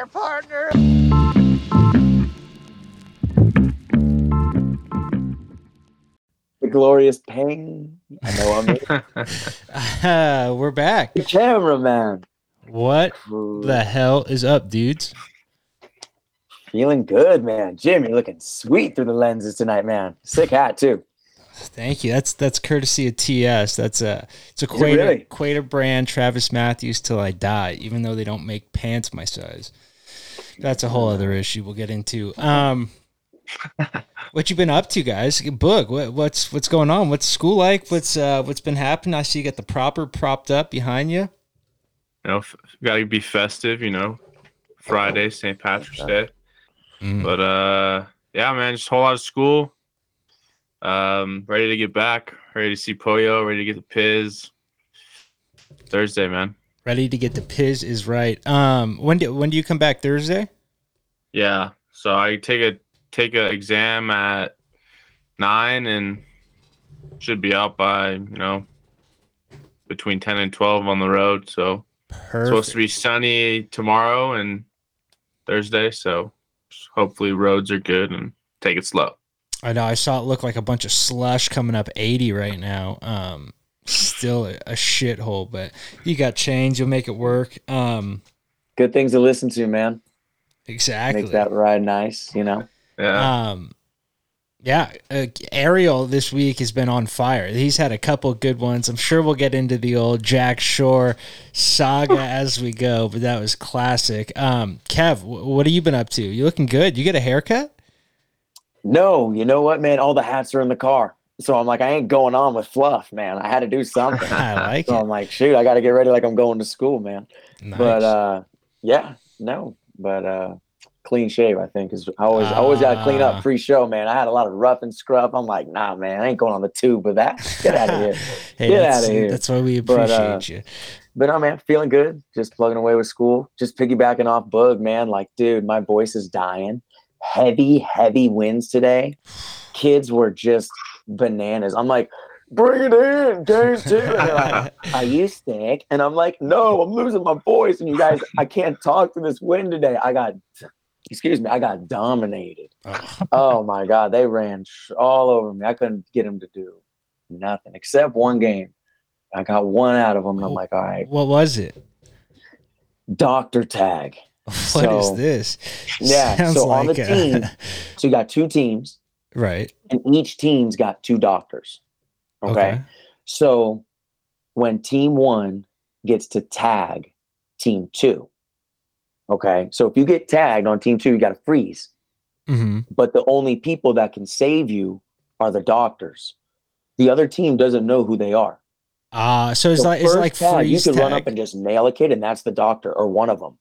there, partner. The glorious ping. I know I'm Uh, we're back. the cameraman. What the hell is up, dudes? Feeling good, man. Jim, you're looking sweet through the lenses tonight, man. Sick hat too. Thank you. That's that's courtesy of TS. That's a it's a it Quater really? Quater brand Travis Matthews till I die, even though they don't make pants my size. That's a whole other issue we'll get into. Um what you been up to, guys? Boog, what, what's what's going on? What's school like? What's uh what's been happening? I see you got the proper propped up behind you. You know, f- gotta be festive. You know, Friday, St. Patrick's Day. Mm. But uh, yeah, man, just a whole lot of school. Um, ready to get back. Ready to see Poyo. Ready to get the Piz. Thursday, man. Ready to get the piz is right. Um when do when do you come back? Thursday? Yeah. So I take a take a exam at nine and should be out by you know between ten and twelve on the road. So supposed to be sunny tomorrow and Thursday. So hopefully roads are good and take it slow. I know. I saw it look like a bunch of slush coming up 80 right now. Um, still a, a shithole, but you got change. You'll make it work. Um, Good things to listen to, man. exactly. Make that ride nice, you know. Yeah. Um, yeah. Uh, Ariel this week has been on fire. He's had a couple good ones. I'm sure we'll get into the old Jack Shore saga as we go, but that was classic. Um, Kev, wh- what have you been up to? You looking good? You get a haircut? No, you know what, man? All the hats are in the car. So I'm like, I ain't going on with fluff, man. I had to do something. I like so it. I'm like, shoot, I got to get ready like I'm going to school, man. Nice. But uh, yeah, no, but uh, clean shave, I think is I always I always got to clean Ah. up pre-show, man. I had a lot of rough and scrub. I'm like, nah, man, I ain't going on the tube with that. Get out of here. hey, get out of here. that's why we But, appreciate uh, you. But no, man, feeling good. Just plugging away with school. Just piggybacking off Boog, man. Like, dude, my voice is dying. Heavy, heavy winds today. Kids were just bananas. I'm like, bring it in, games two. And they're like, are you sick? And I'm like, no, I'm losing my voice. And you guys, I can't talk through this wind today. I got, excuse me, I got dominated. Ugh. Oh my God, they ran all over me. I couldn't get them to do nothing except one game. I got one out of them. And I'm like, all right, What was it? doctor tag. What is So, this? Yeah. Sounds so on the like a- team, so you got two teams, right. and each team's got two doctors. Okay. So when team one gets to tag team two, okay. So if you get tagged on team two, you got to freeze. hmm But the only people that can save you are the doctors. The other team doesn't know who they are. Ah, so it's So like it's like tag, you can run up and just nail a kid, and that's the doctor or one of them,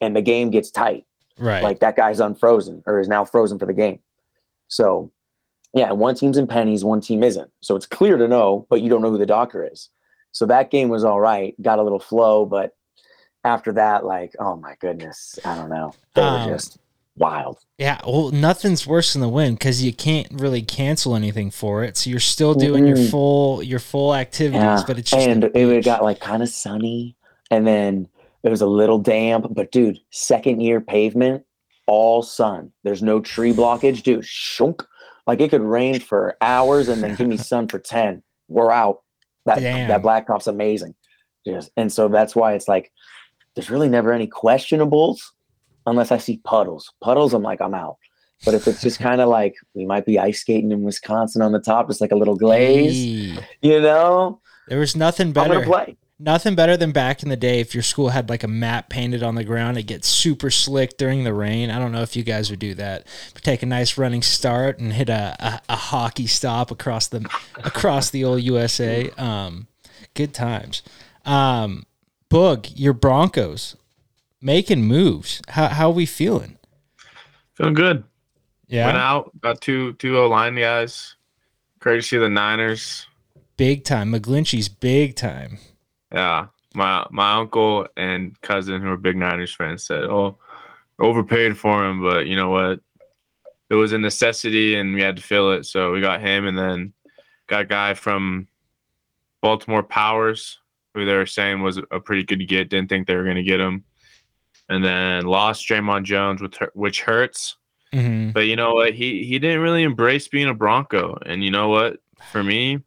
and the game gets tight. right. like that guy's unfrozen or is now frozen for the game. So, yeah, one team's in pennies, one team isn't. So it's clear to know, but you don't know who the doctor is. So that game was all right, got a little flow, but after that, like, oh my goodness, I don't know. They Um, were just wild. yeah. Well, nothing's worse than the win because you can't really cancel anything for it. So you're still doing your Mm. full your full activities, Yeah, but it's just and it got like kind of sunny, and then it was a little damp. But dude, second year pavement, all sun. There's no tree blockage, dude. Shunk. Like it could rain for hours and then give me sun for ten. We're out. That Damn. that blacktop's amazing. Just and so that's why it's like there's really never any questionables unless I see puddles. Puddles, I'm like I'm out. But if it's just kind of like we might be ice skating in Wisconsin on the top, just like a little glaze, you know, There was nothing I'm better. gonna play. Nothing better than back in the day if your school had like a map painted on the ground. It gets super slick during the rain. I don't know if you guys would do that. But take a nice running start and hit a, a, a hockey stop across the across the old USA. Um, good times. Um, Boog, your Broncos making moves. How how we feeling? Feeling good. Yeah. Went out, got two two O line guys. Great to see the Niners. big time. McGlinchey's big time. Yeah. My my uncle and cousin who are big Niners fans said, Oh, overpaid for him, but you know what? It was a necessity and we had to fill it. So we got him and then got a guy from Baltimore Powers, who they were saying was a pretty good get. Didn't think they were gonna get him. and then lost Dre'Mont Jones, which which hurts. Mhm. But you know what? He he didn't really embrace being a Bronco, and you know what? For me,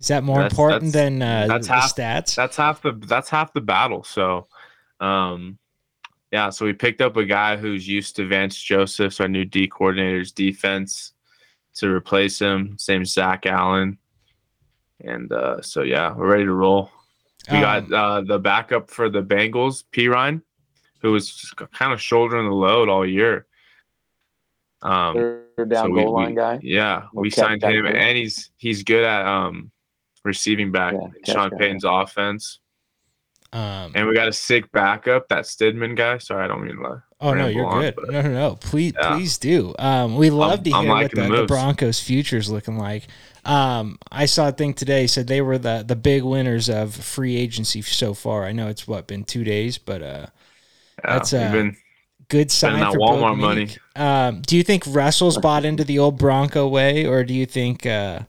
Is that more That's- important that's- than uh, that's the half- stats? that's half the that's half the battle. So, um, yeah. So we picked up a guy who's used to Vance Joseph's, our new D coordinator's defense, to replace him. Same Zach Allen, and uh, so yeah, we're ready to roll. We Um, got uh, the backup for the Bengals, Perine, who was kind of shouldering the load all year. Um, Third down so we- goal line we- guy. Yeah, We'll we signed him, and he's he's good at um receiving back Yeah, catch Sean back, Payton's offense. um, And we got a sick backup, that Stidham guy. Sorry, I don't mean to. oh no, you're on, good. but- No, no, no. Please, Yeah. please do. Um, we love I'm- to I'm hear what the, the the moves. Broncos' future's looking like. Um, I saw a thing today said they were the the big winners of free agency so far. I know it's what been two days, but uh, Yeah, That's, we've uh, been good sign that for Walmart Boat money. Um, do you think Russell's bought into the old Bronco way, or do you think? Uh,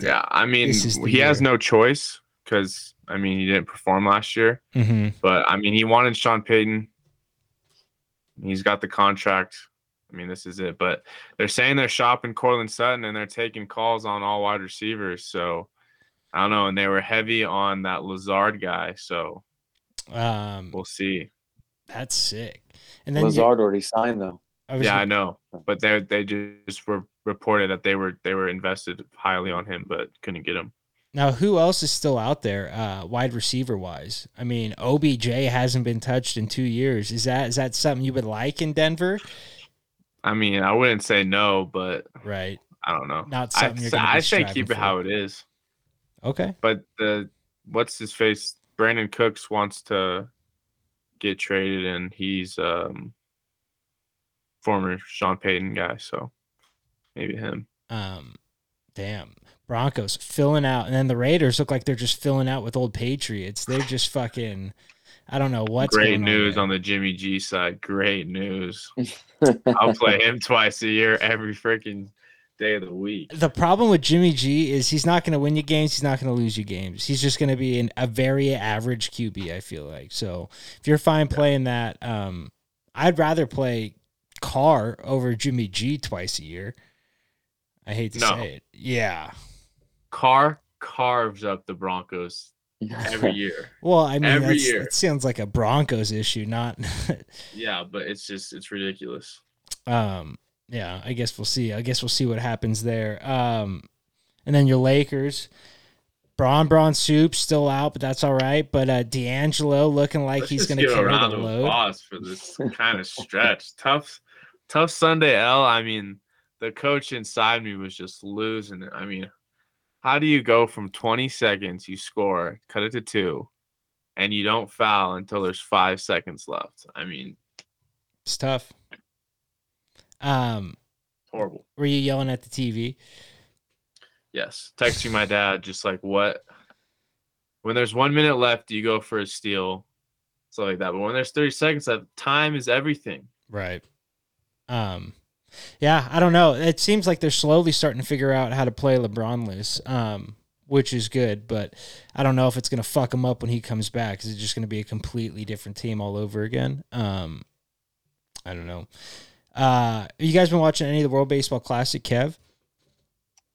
yeah. I mean, This is the he has no choice because I mean he didn't perform last year. mhm. But I mean, he wanted Sean Payton. He's got the contract. I mean, this is it. But they're saying they're shopping Courtland Sutton and they're taking calls on all wide receivers. So I don't know. And they were heavy on that Lazard guy. So um, we'll see. that's sick. And then you- Lazard already signed though. I Yeah, I gonna- know. But they they just were reported that they were they were invested highly on him, but couldn't get him. Now, who else is still out there, uh, wide receiver wise? I mean, OBJ hasn't been touched in two years. Is that is that something you would like in Denver? I mean, I wouldn't say no, but Right, I don't know. not I, something you're gonna I say keep it for. how it is. Okay, But the what's his face? Brandin Cooks wants to get traded, and he's um former Sean Payton guy, so maybe him. um, damn, Broncos filling out, and then the Raiders look like they're just filling out with old Patriots. They're just fucking. I don't know what's Great going news on. on the Jimmy G side. Great news. I'll play him twice a year, every freaking day of the week. the problem with Jimmy G is he's not going to win you games. He's not going to lose you games. He's just going to be an, a very average QB. I feel like so. If you're fine playing that, um, I'd rather play Carr over Jimmy G twice a year. I hate to No. say it. Yeah. Carr carves up the Broncos every year. Well, I mean, Every year. that sounds like a Broncos issue, not. yeah, but it's just it's ridiculous. um. Yeah. I guess we'll see. I guess we'll see what happens there. Um, and then your Lakers. Braun Braun Soup still out, but that's all right. But uh, D'Angelo looking like Let's he's going to carry the of load. applause for this kind of stretch. tough, tough Sunday L. I mean, the coach inside me was just losing it. I mean, how do you go from 20 seconds, you score, cut it to two, and you don't foul until there's five seconds left? I mean, It's tough. Um, horrible. were you yelling at the TV? Yes. Texting my dad, just like, what? When there's one minute left, you go for a steal, stuff like that. But when there's 30 seconds left, time is everything. Right. Um, yeah, I don't know. It seems like they're slowly starting to figure out how to play LeBron loose, um, which is good. But I don't know if it's going to fuck him up when he comes back. Is it just going to be a completely different team all over again? Um, I don't know. Uh, you guys been watching any of the World Baseball Classic, Kev?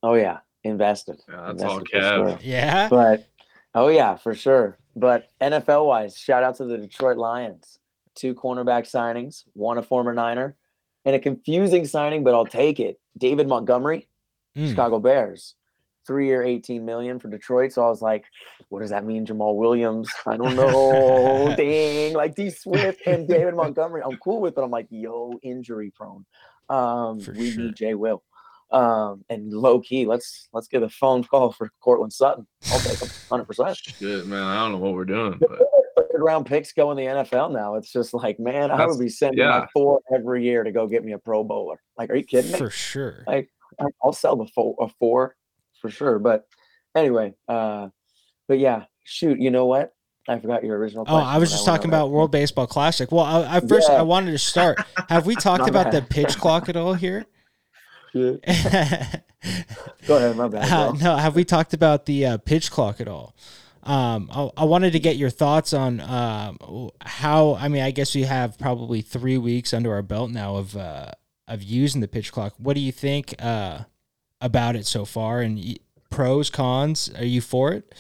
Oh yeah, invested. Yeah, that's all Invested for Kev. sure. Yeah. But oh yeah, for sure. But NFL wise, shout out to the Detroit Lions. Two cornerback signings, one a former Niner, and a confusing signing, but I'll take it. David Montgomery, Mm. Chicago Bears. Three year, 18 million for Detroit. So I was like, what does that mean, Jamaal Williams? I don't know. Dang. Like D Swift and David Montgomery. I'm cool with it. I'm like, yo, injury prone. Um, For we sure. need Jay Will. Um, and low key, let's let's get a phone call for Courtland Sutton. I'll take him 100 percent Shit, man, I don't know what we're doing, but third round picks go in the NFL now. It's just like, man, I would be sending yeah. my four every year to go get me a Pro Bowler. Like, are you kidding me? For sure. Like, I'll sell the four, a four for sure. But anyway, uh, but yeah, shoot, you know what? I forgot your original. Oh, I was just went talking about that. World Baseball Classic. Well, I, I first Yeah. I wanted to start. Have we talked My about the pitch clock at all here? Go ahead, my bad. Uh, no, have we talked about the uh, pitch clock at all? Um, I, I wanted to get your thoughts on um, how. I mean, I guess we have probably three weeks under our belt now of uh, of using the pitch clock. What do you think uh, about it so far? And pros, cons? Are you for it?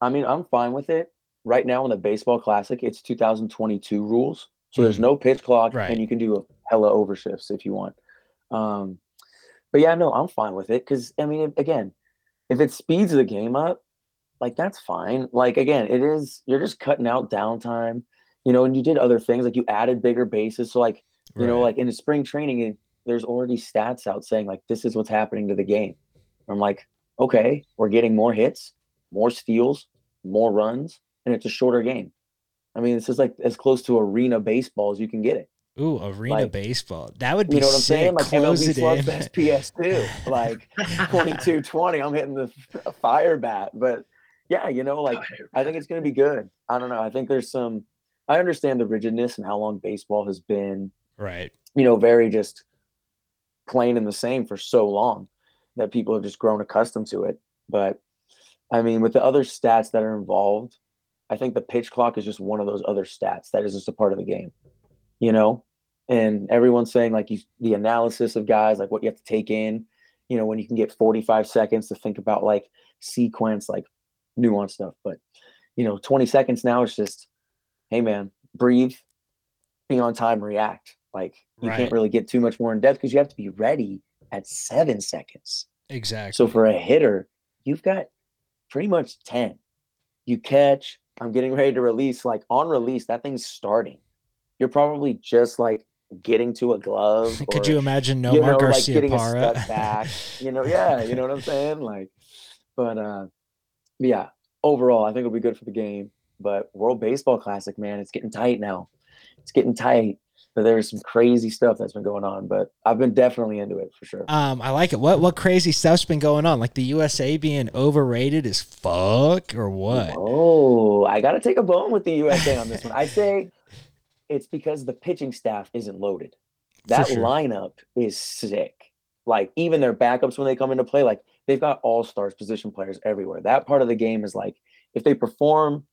I mean, I'm fine with it. Right now in the baseball classic, it's 2022 rules. So there's Mhm. no pitch clock Right. and you can do a hella overshifts if you want. Um, but yeah, no, I'm fine with it because I mean, if, again, if it speeds the game up, like that's fine. Like again, it is you're just cutting out downtime, you know, and you did other things like you added bigger bases. So like you know, like in the spring training, it- there's already stats out saying like this is what's happening to the game. I'm like, okay, we're getting more hits, more steals, more runs, and it's a shorter game. I mean, this is like as close to arena baseball as you can get it. Ooh, arena like- baseball. That would be You know what I'm sick. saying? Like Close MLB it Slug's in. best PS2, like 22 20. I'm hitting the fire bat. But yeah, you know, like I think it's going to be good. I don't know. I think there's some, I understand the rigidness and how long baseball has been right. you know, very just plain and the same for so long that people have just grown accustomed to it. But I mean, with the other stats that are involved, I think the pitch clock is just one of those other stats that is just a part of the game, you know? And everyone's saying like you, the analysis of guys, like what you have to take in, you know, when you can get 45 seconds to think about like sequence, like nuanced stuff. But, you know, 20 seconds now is just, hey man, breathe, be on time, react. Like you Right. can't really get too much more in depth because you have to be ready at seven seconds. Exactly. So for a hitter, you've got pretty much 10. You catch, I'm getting ready to release. Like on release, that thing's starting. You're probably just like getting to a glove. Could or, you imagine no you Mark know, like Garcia getting a Parra? step back. You know, yeah, you know what I'm saying? Like, but uh yeah, overall, I think it'll be good for the game. But World Baseball Classic, man, it's getting tight now. It's getting tight. But there's some crazy stuff that's been going on. But I've been definitely into it for sure. Um, I like it. What what crazy stuff's been going on? Like the USA being overrated as fuck, or what? Oh, I got to take a bone with the USA on this one. I say it's because the pitching staff isn't loaded. That sure. lineup is sick. Like even their backups when they come into play, like they've got all stars, position players everywhere. That part of the game is like if they perform,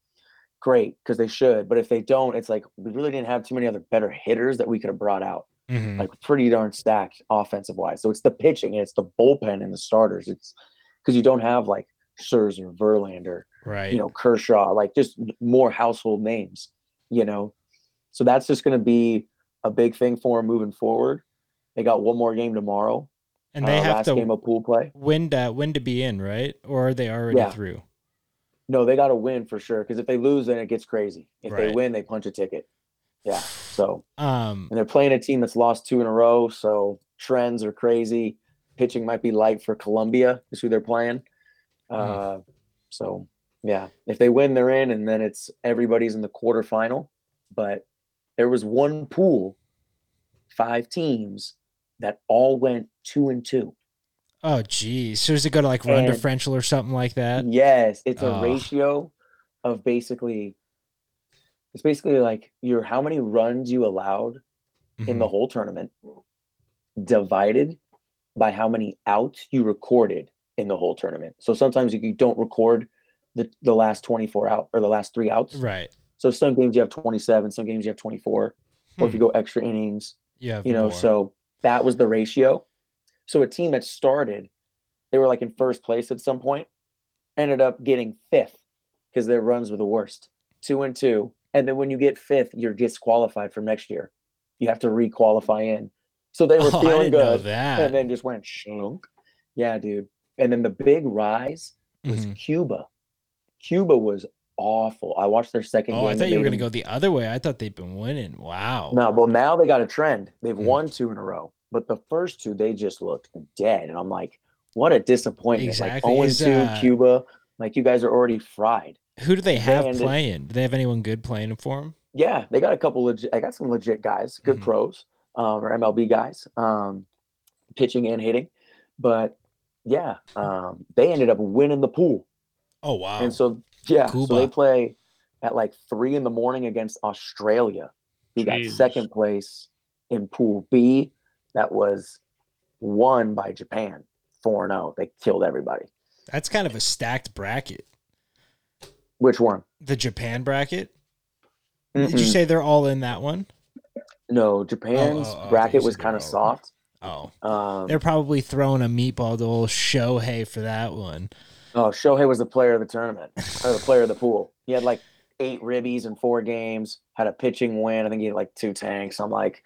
great because they should. But if they don't, it's like we really didn't have too many other better hitters that we could have brought out. Mhm. Like pretty darn stacked offensive wise. So it's the pitching and it's the bullpen and the starters. It's because you don't have like Scherzer, or Verlander, right. you know Kershaw, like just more household names, you know. So that's just going to be a big thing for them moving forward. They got one more game tomorrow. And they uh, have to game of pool play. win to win to be in, right? Or are they already Yeah. through? No, they got to win for sure because if they lose, then it gets crazy. If Right. they win, they punch a ticket. Yeah. So Um, and they're playing a team that's lost two in a row, so trends are crazy. Pitching might be light for Colombia, is who they're playing. Uh, so yeah, if they win, they're in, and then it's everybody's in the quarterfinal. But there was one pool, five teams that all went two and two. oh geez. So does it go to like run And- differential or something like that? Yes, it's a ratio of basically. It's basically like your how many runs you allowed in the Mhm. whole tournament divided by how many outs you recorded in the whole tournament. So sometimes you, you don't record the, the last 24 out or the last three outs. Right. So some games you have 27, some games you have 24, or if you go extra innings, Yeah. you know, so that was the ratio. So a team that started, they were like in first place at some point, ended up getting fifth because their runs were the worst. Two and two. And then when you get fifth, you're disqualified for next year. You have to re-qualify in. So they were oh, feeling good and then just went shunk. Yeah, dude. And then the big rise was Mhm. Cuba. Cuba was awful. I watched their second game. Oh, I thought you were gonna go the other way. I thought they'd been winning. Wow. No, well now they got a trend. They've Mm. won two in a row, but the first two they just looked dead, and I'm like, what a disappointment! Exactly. Like 0 2 uh, Cuba, like you guys are already fried. Who do they have playing? Do they have anyone good playing for them? Yeah, they got a couple legit. I got some legit guys, good Mhm. pros, um, or MLB guys, um, pitching and hitting. But yeah, um, they ended up winning the pool, Oh wow. and so yeah, so they play at like three in the morning against Australia. He got Jesus. second place in Pool B. That was won by Japan, four and zero. They killed everybody. That's kind of a stacked bracket. Which one? The Japan bracket. Did you say they're all in that one? No, Japan's oh, okay, bracket was kind of soft. Oh, Um, they're probably throwing a meatball to old Shohei for that one. Oh, Shohei was the player of the tournament, or the player of the pool. He had like eight ribbies in four games, had a pitching win. I think he had like two tanks. I'm like,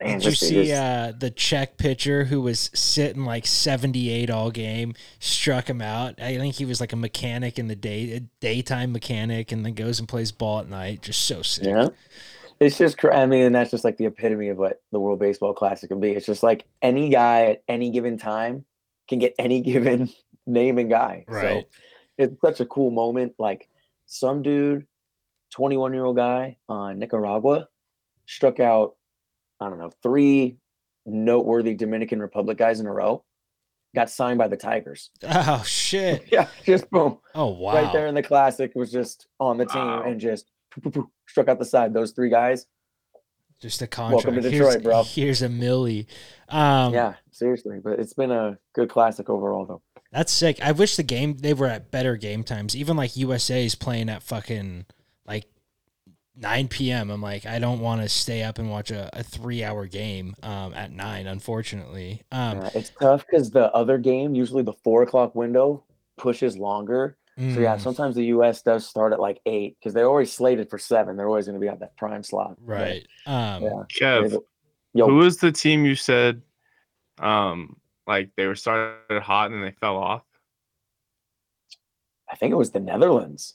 man, Did you see uh, the Czech pitcher who was sitting like 78 all game, struck him out? I think he was like a mechanic in the day, a daytime mechanic, and then goes and plays ball at night. Just so sick. Yeah. It's just, I mean, and that's just like the epitome of what the World Baseball Classic can be. It's just like any guy at any given time can get any given name and guy. Right. So it's such a cool moment. Like some dude, 21 year old guy on Nicaragua, struck out, I don't know, three noteworthy Dominican Republic guys in a row, got signed by the Tigers. Oh shit! Yeah, just boom Oh wow! right there in the classic was just on the team Wow. and just poo, poo, poo, struck out the side. Those three guys. Just a contract. Welcome to here's, Detroit, bro. Here's a millie. Um, yeah, seriously. But it's been a good classic overall, though. That's sick. I wish the game they were at better game times. Even like USA is playing at fucking like 9 p.m. I'm like, I don't want to stay up and watch a, a three hour game um, at nine, unfortunately. Um, Yeah, it's tough because the other game, usually the four o'clock window, pushes longer. So yeah, mm, sometimes the U.S. does start at like eight because they're always slated for seven. They're always going to be at that prime slot. But, right. Um, yeah. Kev, Yo, who was the team you said, um, like they were started hot and then they fell off? I think it was the Netherlands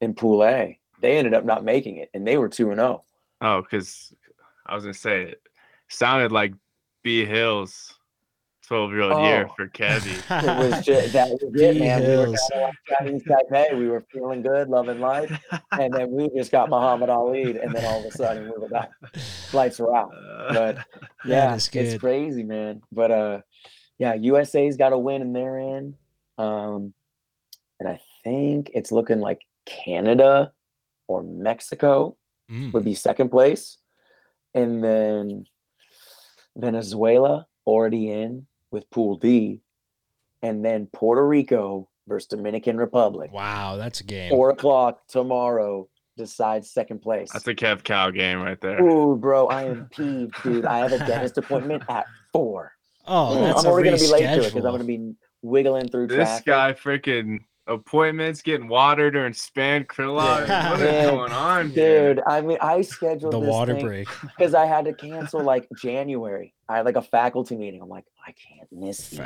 in Pool A. They ended up not making it, and they were two and oh. zero. Oh, because I was gonna say it sounded like B Hill's twelve year old year Oh. for Kevy. It was just that was it, man. We were Hills. kinda like Taipei. We were feeling good, loving life, and then we just got Muhammad Ali, and then all of a sudden we were back. Lights were out. But yeah, it's crazy, man. But uh, yeah, USA's got a win and they're in. Um, and I think it's looking like Canada or Mexico Mm, would be second place, and then Venezuela already in with Pool D, and then Puerto Rico versus Dominican Republic. wow, that's a game. Four o'clock tomorrow decides second place. That's a Kev Cal game right there. Ooh, bro, I am peeved, dude. I have a dentist appointment at four. Oh, Mm, that's I'm already gonna be late to it because I'm gonna be wiggling through This traffic. guy freaking appointments getting water during span krill. Yeah. What is Man, going on, here? Dude, I mean, I scheduled the this water thing break. because I had to cancel like January. I had like a faculty meeting. I'm like, I can't miss these.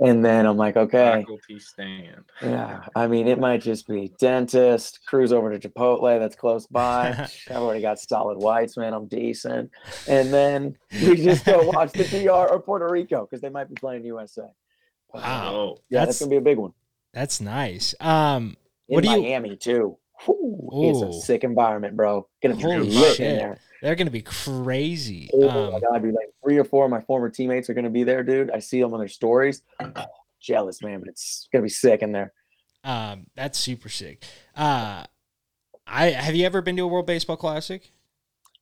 And then I'm like, okay, Faculty stand. yeah. I mean, it might just be dentist, cruise over to Chipotle that's close by. I've already got solid whites, man. I'm decent. And then we just go watch the DR or Puerto Rico because they might be playing USA. Wow. Oh, Yeah, That's- that's gonna be a big one. That's nice. Um, in What do you- Miami too. Whew, it's a sick environment, bro. Gonna be Holy lit shit. in there. they're gonna be crazy. Oh my Um, god, dude! Like three or four of my former teammates are gonna be there, dude. I see them on their stories. Oh, jealous, man, but it's gonna be sick in there. um, that's super sick. Uh, I have you ever been to a World Baseball Classic?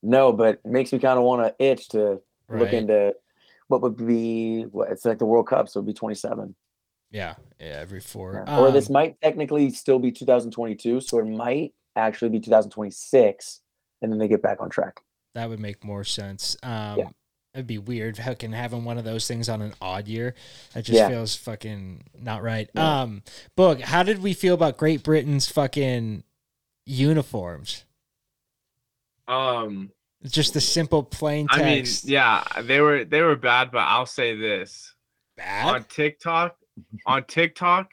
No, but it makes me kind of want to itch to Right. look into what would be what it's like the World Cup, so it'd be 27. Yeah, yeah, every four. Yeah. or this Um, might technically still be 2022, so it might actually be 2026, and then they get back on track. that would make more sense. Um, it'd be weird fucking having one of those things on an odd year. That just Yeah. feels fucking not right. Yeah. Um, Boog, how did we feel about Great Britain's fucking uniforms? um, Just the simple plain I mean, text. yeah, they were they were bad, but I'll say this bad. on TikTok, on TikTok,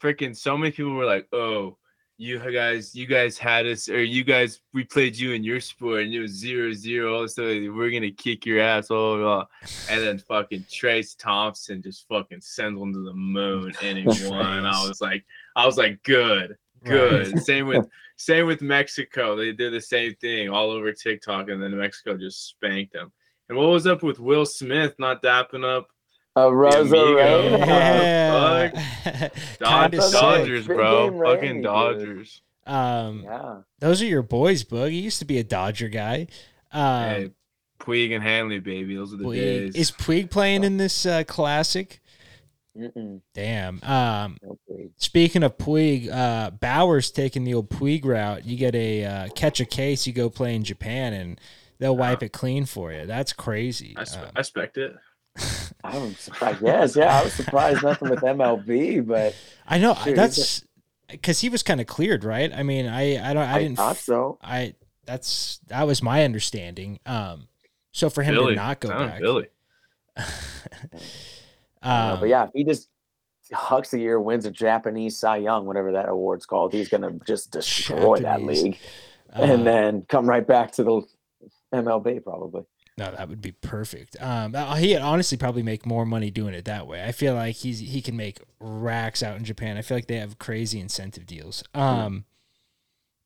freaking so many people were like, "Oh, you guys, you guys had us, or you guys, we played you in your sport, and it was zero zero. Stuff. We're gonna kick your ass, blah, blah, blah." And then fucking Trayce Thompson just fucking sends one to the moon, and he won. I was like, I was like, good, good. Same with same with Mexico. They did the same thing all over TikTok, and then Mexico just spanked them. And what was up with Will Smith not dapping up Uh, Rosa amigo. Reina. Yeah. Dod- Kinda sick. Dodgers, Big bro? game Fucking Randy, dude. Dodgers. Um, Yeah. those are your boys, Boog. He used to be a Dodger guy. Um, hey, Puig and Hanley, baby. Those are the Puig. days. Is Puig playing in this uh, classic? Mm-mm. Damn. Um, No speaking of Puig, uh, Bauer's taking the old Puig route. You get a uh, catch a case, you go play in Japan, and they'll wipe it clean for you. That's crazy. I, spe- Um, I expect it. I was surprised. Yes, yeah, I was surprised nothing with MLB, but I know Dude, he's that's because he was kind of cleared, right? I mean, I I don't I, I, didn't thought so. I that's that was my understanding. Um, so for him Billy. to not go back, Billy. Uh, um, but yeah, if he just hucks a year, wins a Japanese Cy Young, whatever that award's called, he's gonna just destroy that league, uh, and then come right back to the MLB probably. No, that would be perfect. Um, uh, he'd honestly probably make more money doing it that way. I feel like he's he can make racks out in Japan. I feel like they have crazy incentive deals. Um,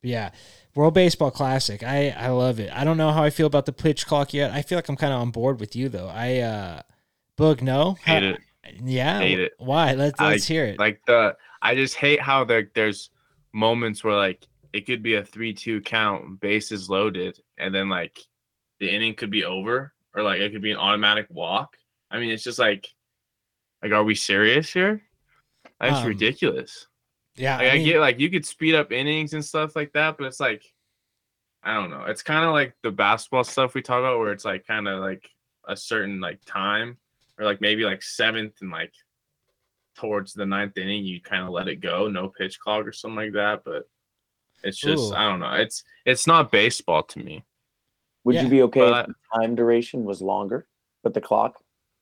but yeah, World Baseball Classic. I I love it. I don't know how I feel about the pitch clock yet. I feel like I'm kind of on board with you though. I uh, Boog, no, Hate it. Yeah, Hate it. Why? Let's let's hear it. Like the I just hate how there there's moments where like it could be a three two count, bases loaded, and then like the inning could be over, or like it could be an automatic walk. I mean, it's just like like are we serious here? That's Um, ridiculous. yeah, Like, I, I get like you could speed up innings and stuff like that, but it's like I don't know. It's kind of like the basketball stuff we talk about, where it's like kind of like a certain like time, or like maybe like seventh and like towards the ninth inning, you kind of let it go, no pitch clock or something like that. But it's just Ooh. I don't know. It's it's not baseball to me. Would Yeah, you be okay but- if the time duration was longer, but the clock?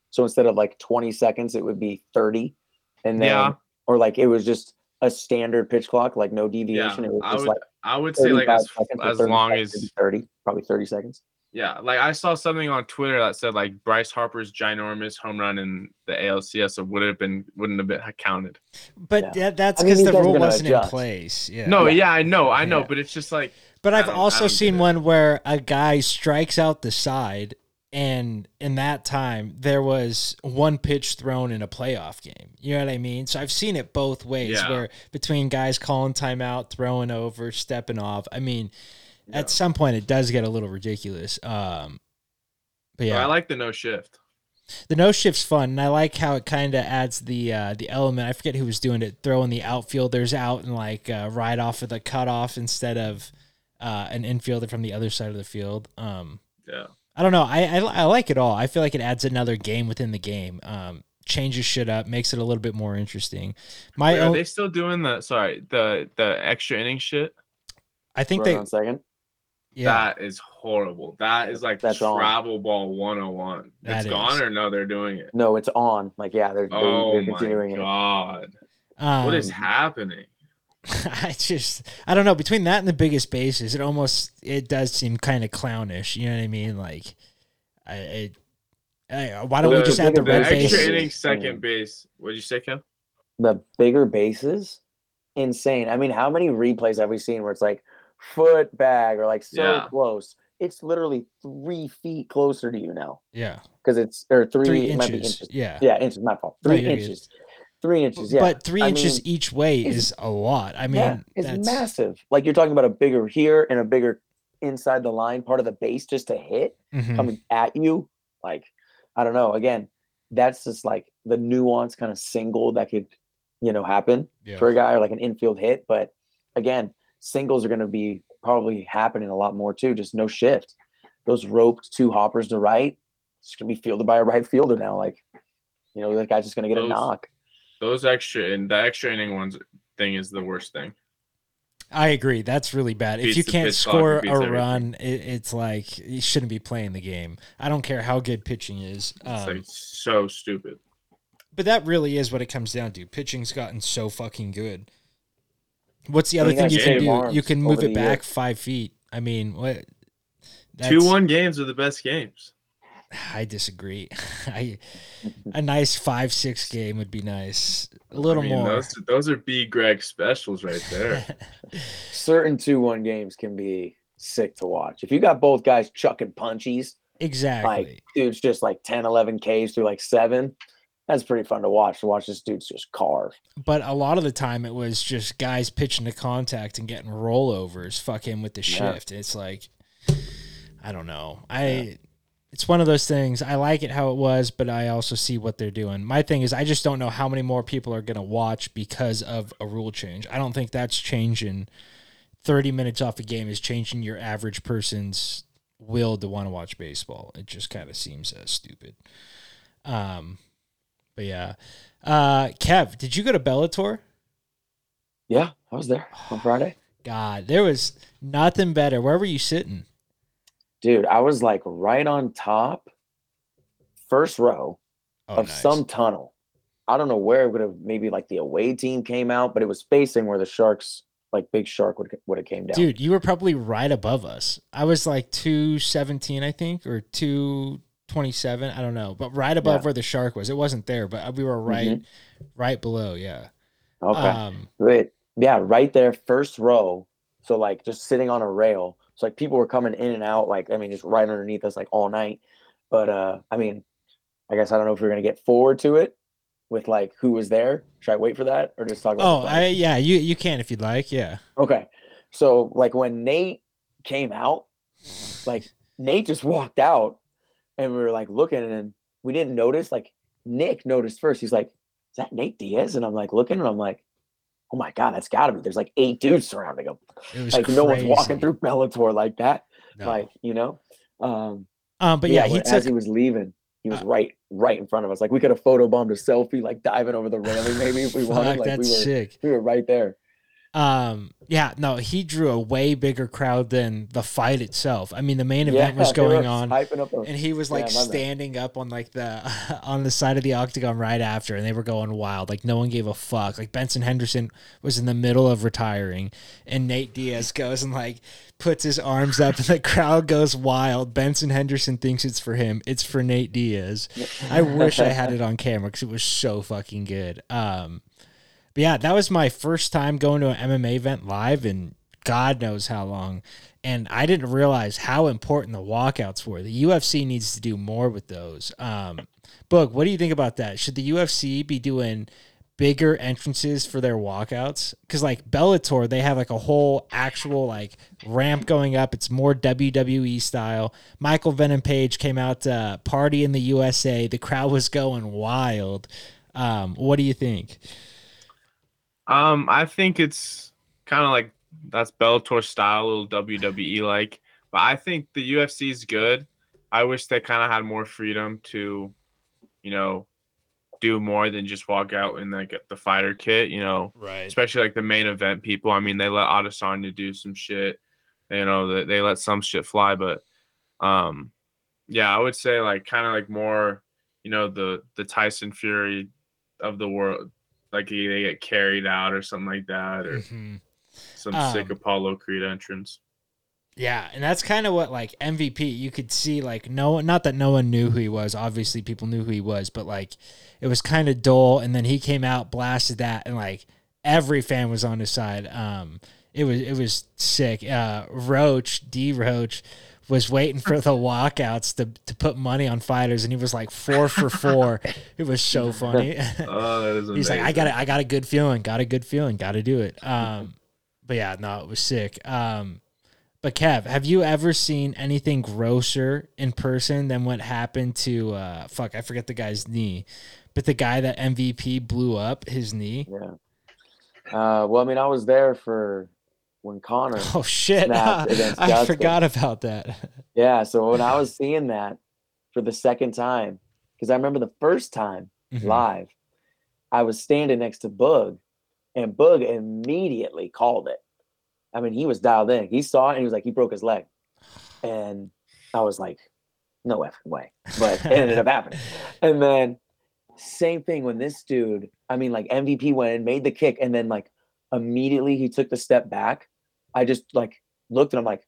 So instead of like 20 seconds, it would be 30, and then Yeah. or like it was just a standard pitch clock, like no deviation. it was I just would like I would say like as, as long as maybe 30, probably 30 seconds. Yeah, like I saw something on Twitter that said like Bryce Harper's ginormous home run in the ALCS would have been wouldn't have been counted. but yeah. that, that's I mean, because the rule wasn't in place. Yeah. No, Yeah. yeah, I know, I know, Yeah. but it's just like But I've also seen one where a guy strikes out the side, and in that time there was one pitch thrown in a playoff game. You know what I mean? So I've seen it both ways, Yeah. where between guys calling timeout, throwing over, stepping off. I mean, Yeah. at some point it does get a little ridiculous. Um, but But yeah, I like the no shift. the no shift's fun, and I like how it kind of adds the uh, the element. I forget who was doing it, throwing the outfielders out and like uh, right off of the cutoff instead of uh, an infielder from the other side of the field. Um, Yeah. I don't know. I, I I like it all. I feel like it adds another game within the game. Um, changes shit up, makes it a little bit more interesting. My Wait, are own, they still doing the sorry the the extra inning shit? I think Run they, on second. yeah, That is horrible. That is like That's on. travel ball 101. That it's gone or no? They're doing it. No, it's on. Like, yeah, they're, they're, Oh they're my continuing it. god! um, what is happening? I just I don't know between that and the biggest bases, it almost it does seem kind of clownish. You know what I mean? Like, I, it, I why don't we just add the the the red extra base? inning second base. What did you say, Kev? The bigger bases, insane. I mean, how many replays have we seen where it's like foot bag or like so Yeah. close? It's literally three feet closer to you now Yeah, because it's or three, three it might be inches. inches. Yeah, Yeah, inches. My fault. Three you're good. Inches. Three inches. Yeah, but three I inches mean, each way is a lot. I mean, yeah, it's that's massive. Like you're talking about a bigger here and a bigger inside the line part of the base just to hit Mhm. coming at you. Like, I don't know. Again, that's just like the nuance kind of single that could, you know, happen Yeah. for a guy or like an infield hit. But again, singles are going to be probably happening a lot more too. Just no shift. Those roped two hoppers to right, it's going to be fielded by a right fielder now. Like, you know, that guy's just going to get a knock. Those extra and the extra inning ones thing is the worst thing. I agree. That's really bad. If you can't score a everything. run, it, it's like you shouldn't be playing the game. I don't care how good pitching is. It's Um, like so stupid. but that really is what it comes down to. Pitching's gotten so fucking good. What's the other you thing you can do? You can move the it year. back five feet. I mean, what? Two one games are the best games. I disagree. I a nice five six game would be nice. A little I mean, more. Those, those are B Greg specials right there. Certain 2 1 games can be sick to watch. If you got both guys chucking punchies, exactly. Like dude's just like 10, 11 Ks through like seven. That's pretty fun to watch. To watch this dude's just carve. But a lot of the time, it was just guys pitching to contact and getting rollovers, fucking with the Yeah. shift. It's like, I don't know. I it's one of those things. I like it how it was, but I also see what they're doing. My thing is, I just don't know how many more people are going to watch because of a rule change. I don't think that's changing. 30 minutes off a game is changing your average person's will to want to watch baseball. It just kind of seems uh, stupid. Um, but yeah. Uh, Kev, did you go to Bellator? Yeah, I was there on Friday. God, there was nothing better. Where were you sitting? Dude, I was like right on top, first row Oh, of nice. some tunnel. I don't know where it would have maybe like the away team came out, but it was facing where the sharks, like big shark would would have came down. Dude, you were probably right above us. I was like 217, I think, or 227. I don't know, but right above Yeah. where the shark was. It wasn't there, but we were right, right below. Yeah. okay. Um. Yeah, right there, first row. So like just sitting on a rail. So like people were coming in and out, like I mean, just right underneath us, like all night. But uh I mean, I guess I don't know if we're gonna get forward to it with like who was there. Should I wait for that or just talk about? oh, I, yeah, you, you can if you'd like. Yeah. okay. So like when Nate came out, like Nate just walked out, and we were like looking, and we didn't notice. Like Nick noticed first. He's like, "Is that Nate Diaz?" And I'm like looking, and I'm like, "Oh my god, that's got to be." There's like eight dudes surrounding him. Like no one's walking through Bellator like that. No. Like you know, um, um, but yeah, he when- took, as he was leaving, he was Uh, right right in front of us. Like we could have photobombed a selfie, like diving over the railing, maybe if we wanted. Like we were sick. we were right there. Um, yeah, no, he drew a way bigger crowd than the fight itself. I mean, the main Yeah, event was going on. hyping up. a- and he was like bad. standing up on like the on the side of the octagon right after and they were going wild like no one gave a fuck like benson henderson was in the middle of retiring and nate diaz goes and like puts his arms up and the crowd goes wild benson henderson thinks it's for him it's for nate diaz i wish i had it on camera because it was so fucking good um but yeah that was my first time going to an mma event live and god knows how long and I didn't realize how important the walkouts were. The UFC needs to do more with those. Um, Boog, what do you think about that? Should the UFC be doing bigger entrances for their walkouts? Because like Bellator, they have like a whole actual like ramp going up. It's more WWE style. Michael Venom Page came out to party in the USA. The crowd was going wild. Um, what do you think? Um, I think it's kind of like that's Bellator style, a little WWE like. But I think the UFC is good. I wish they kind of had more freedom to, you know, do more than just walk out in like the fighter kit. You know, Right. especially like the main event people. I mean, they let Adesanya do some shit. You know, they, they let some shit fly, but um, yeah, I would say like kind of like more, you know, the the Tyson Fury of the world, like they get carried out or something like that, or Mhm. some Um, sick Apollo Creed entrance. Yeah, and that's kind of what like MVP. You could see like no not that no one knew who he was. Obviously, people knew who he was, but like it was kind of dull. And then he came out, blasted that, and like every fan was on his side. Um, it was it was sick. Uh, Roach D Roach was waiting for the walkouts to to put money on fighters, and he was like four for four. it was so funny. Oh, that is He's like, I got it. I got a good feeling. Got a good feeling. Got to do it. Um, but yeah, no, it was sick. Um, but Kev, have you ever seen anything grosser in person than what happened to uh, fuck? I forget the guy's knee, but the guy that MVP blew up his knee. Yeah. Uh, well, I mean, I was there for when Conor. Oh shit! I forgot about that. Yeah. So when I was seeing that for the second time, because I remember the first time Mhm. live, I was standing next to Boog, and Boog immediately called it. I mean, he was dialed in. He saw it and he was like, he broke his leg. And I was like, no effing way. But it ended up happening. And then same thing when this dude, I mean, like MVP went and made the kick, and then like immediately he took the step back. I just like looked and I'm like,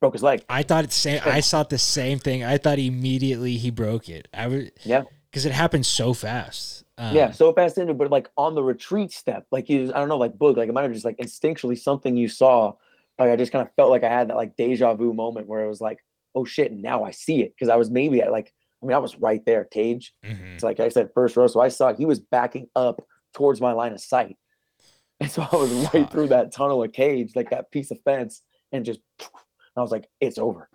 broke his leg. I thought it's same. I saw the same thing. I thought immediately he broke it. I was Yeah. because it happened so fast. Um, yeah, so fast into, but like on the retreat step, like you, I don't know, like Boog, like it might have just like instinctually something you saw. Like I just kind of felt like I had that like deja vu moment where it was like, oh shit, now I see it because I was maybe at like, I mean, I was right there, cage. mhm. It's like I said, first row, so I saw he was backing up towards my line of sight, and so I was right through that tunnel of cage, like that piece of fence, and just, I was like, it's over.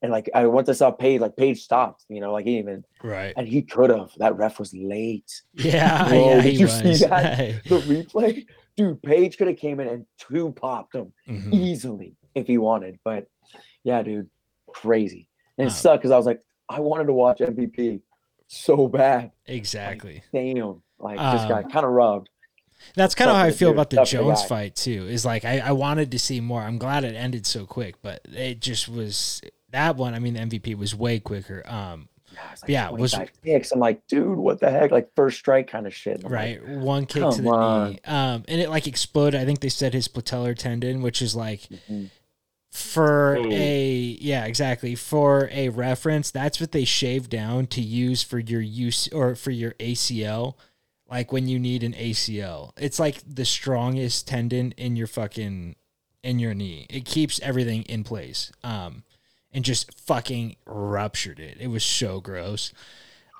And like I once I saw Page, like Page stopped, you know, like he even Right. and he could have. That ref was late. Yeah, Whoa, yeah, did you was. see that? Hey. The replay, dude, Page could have came in and two popped him Mhm. easily if he wanted. But yeah, dude, crazy. And it sucked because I was like, I wanted to watch MVP so bad. Exactly. Damn, like just got Um, kind of robbed. That's kind of how I feel about the tough for the Jones guy. fight too. Is like I, I wanted to see more. I'm glad it ended so quick, but it just was that one. I mean, the MVP was way quicker. Um, Yeah, it's yeah, it was- 25 kicks. I'm like, dude, what the heck? Like first strike kind of shit. I'm like, right, one kick to the on. knee. Um, and it like exploded. I think they said his patellar tendon, which is like mhm. for Ooh. a yeah exactly for a reference that's what they shave down to use for your use or for your acl like when you need an acl it's like the strongest tendon in your fucking in your knee. It keeps everything in place um and just fucking ruptured it. It was so gross.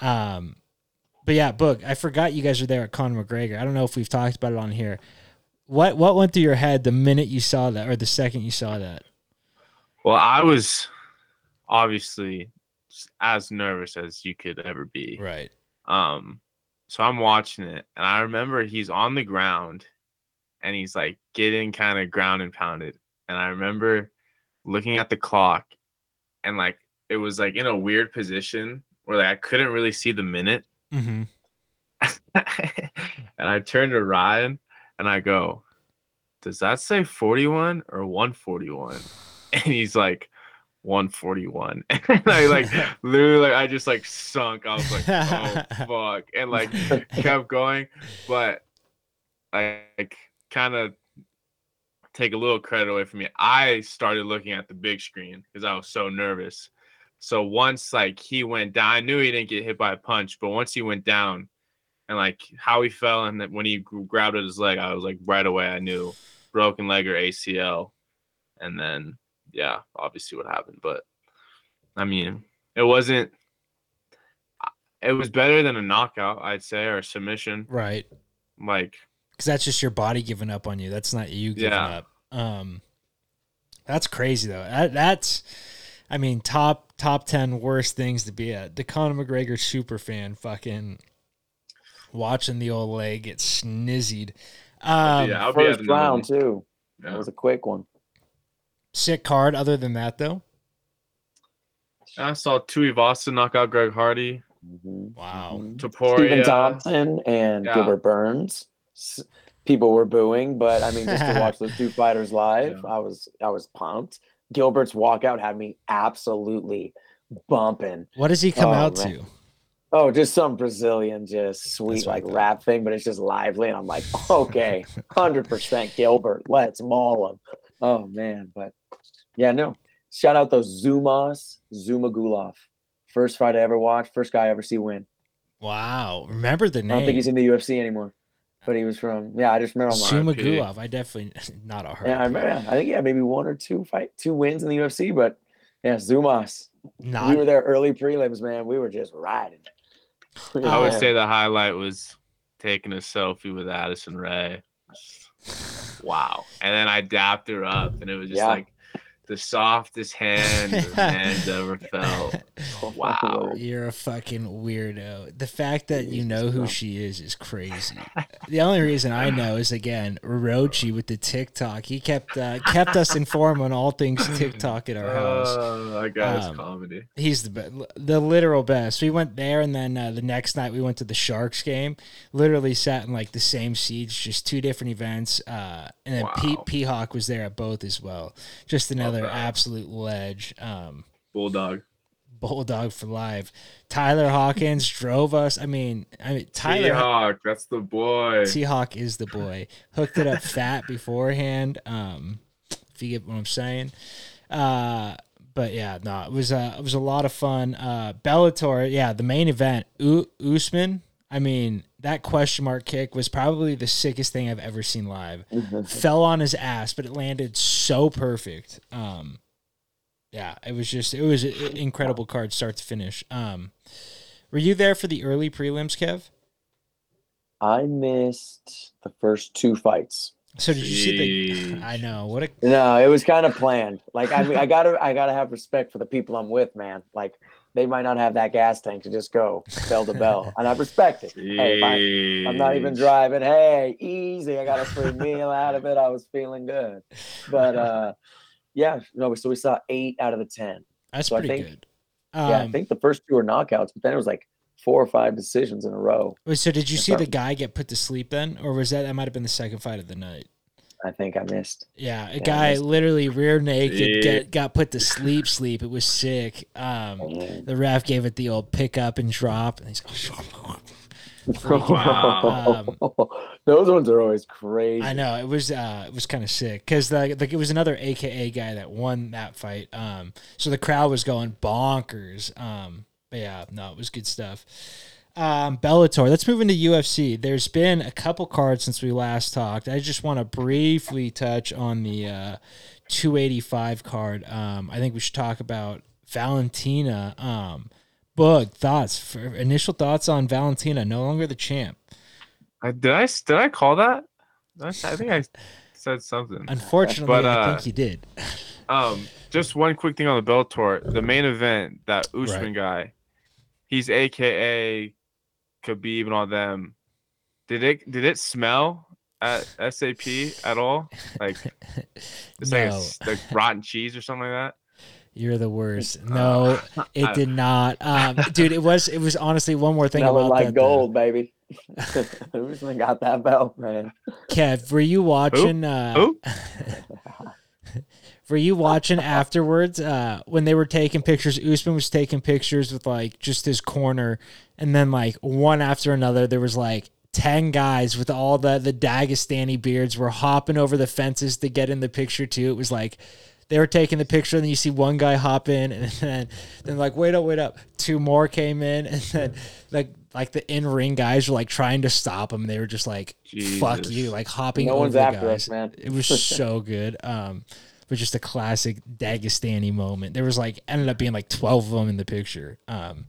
Um but yeah Boog i forgot you guys are there at conor mcgregor. I don't know if we've talked about it on here. What what went through your head the minute you saw that or the second you saw that? Well, I was obviously as nervous as you could ever be. Right. Um, so I'm watching it, and I remember he's on the ground, and he's like getting kind of ground and pounded, and I remember looking at the clock, and like it was like in a weird position where like I couldn't really see the minute, Mm-hmm. and I turned to Ryan, and I go, "Does that say 41 or 141?" And he's like. 141 and I like literally like I just like sunk. I was like, oh fuck. And like kept going. But I like kind of take a little credit away from me. I started looking at the big screen because I was so nervous. So once like he went down, I knew he didn't get hit by a punch, but once he went down and like how he fell and that when he grabbed at his leg, I was like right away I knew broken leg or ACL. And then yeah, obviously what happened. But I mean, it wasn't it was better than a knockout, I'd say, or a submission. right. Like Because that's just your body giving up on you. That's not you giving Yeah. up. Um, that's crazy though. That, that's, I mean, top top ten worst things to be at. The Conor McGregor super fan, fucking watching the old leg get snizzied. Um, yeah, I'll be at First another round one. too. Yeah. That was a quick one. Sick card. Other than that though, I saw Tuivasa knock out Greg Hardy. Mhm, Wow. Topuria. Stephen Thompson and Yeah. Gilbert Burns. People were booing, but I mean, just to watch those two fighters live, Yeah. I was I was pumped. Gilbert's walkout had me absolutely bumping. what does he come Oh, out man. to? Oh, just some Brazilian, just sweet That's I like thought. rap thing, but it's just lively, and I'm like, okay, hundred percent Gilbert, let's maul him. Oh man, but yeah, no. Shout out those Zumas, Zhumagulov. First fight I ever watched, first guy I ever see win. Wow. Remember the name. I don't think he's in the UFC anymore, but he was from. Yeah, I just remember. I'm like, Zhumagulov. I definitely not a hard. yeah, I remember. I think yeah, maybe one or two fight, two wins in the UFC, but yeah, Zumas. Not we were there early prelims, man. We were just riding. I would Yeah. say the highlight was taking a selfie with Addison Rae. Wow. And then I dapped her up, and it was just Yeah. like the softest hand the hand ever felt. Wow. You're a fucking weirdo. The fact that you know who she is is crazy. the only reason I know is again Rochi with the TikTok. He kept uh, kept us informed on all things TikTok at our house. Oh, that guy's Um, comedy. He's the best, the literal best. We went there, and then uh, the next night we went to the Sharks game. Literally sat in like the same seats, just two different events. Uh, and then Pete Wow. P Hawk was there at both as well. Just another that. absolute ledge. Um, Bulldog. Bulldog for life. Tyler Hawkins drove us. I mean, I mean Tyler Hawk, that's the boy. T Hawk is the boy. Hooked it up fat beforehand. Um, if you get what I'm saying. Uh, but yeah, no, it was uh, it was a lot of fun. Uh, Bellator, yeah, the main event. U- Usman. I mean, that question mark kick was probably the sickest thing I've ever seen live. Fell on his ass, but it landed so perfect. Um, yeah, it was just it was an incredible card start to finish. Um, were you there for the early prelims, Kev? I missed the first two fights. So did you see the? I know what a No, it was kind of planned. Like I mean, I gotta I gotta have respect for the people I'm with, man. Like they might not have that gas tank to just go bell to bell, and I respect it. Hey, I, I'm not even driving. Hey, easy. I got a free meal out of it. I was feeling good. But uh yeah, no, so we saw eight out of the ten. that's So I pretty think- good. yeah, I Um, think the first two were knockouts, but then it was like four or five decisions in a row. wait, so did you see the guy get put to sleep then, or was that that might have been the second fight of the night? I think I missed. Yeah, a I guy missed- literally rear naked get, got put to sleep. Sleep. It was sick. Um, the ref gave it the old pick up and drop, and he's Wow. Those ones are always crazy. I know it was uh it was kind of sick because like like it was another AKA guy that won that fight. Um, so the crowd was going bonkers. Um, but yeah, no, it was good stuff. Um, Bellator. Let's move into UFC. There's been a couple cards since we last talked. I just want to briefly touch on the uh, 285 card. Um, I think we should talk about Valentina. Um, Boog thoughts for initial thoughts on Valentina. No longer the champ. I, did I did I call that? I, I, I think I said something. Unfortunately, But, I uh, think he did. Um, just one quick thing on the Bellator, the main event, that Usman Right. guy, he's AKA Khabib and all them. Did it did it smell at SAP at all? Like it's like, a No. s like rotten cheese or something like that. You're the worst. Uh, No, it I- did not. Um, dude, it was it was honestly one more thing about like that. though. gold, baby. Who's got that belt, man? Kev, were you watching? Uh, Who? Were you watching afterwards uh, when they were taking pictures? Usman was taking pictures with like just his corner, and then like one after another, there was like. 10 guys with all the the Dagestani beards were hopping over the fences to get in the picture too. It was like they were taking the picture and then you see one guy hop in and then then like wait up wait up two more came in and then like like the in-ring guys were like trying to stop him they were just like fuck you like hopping No over one's the after guys. us, man. it was so good um but just a classic Dagestani moment there was like ended up being like 12 of them in the picture um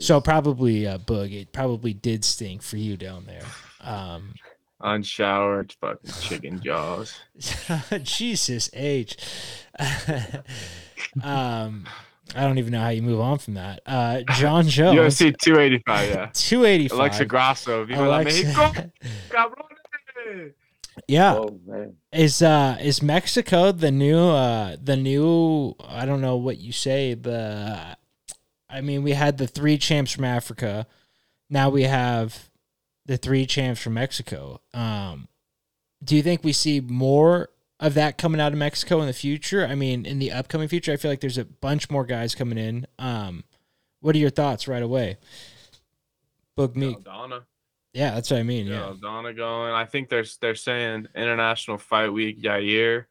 so probably uh Boog it probably did stink for you down there um? Unshowered fucking chicken jaws. Jesus H. um, I don't even know how you move on from that. Uh, John Jones, UFC 285, yeah. two eighty five. Alexa Grasso, Viva cabrones. Yeah, Oh man, is uh is Mexico the new uh the new I don't know what you say the I mean we had the three champs from Africa, now we have the three champs from Mexico. Um, do you think we see more of that coming out of Mexico in the future? I mean, in the upcoming future, I feel like there's a bunch more guys coming in. Um, what are your thoughts right away? Boog Meek. Donna. Yeah, that's what I mean. Yeah, Yeah. Donna going. I think they're they're saying International Fight Week Yair.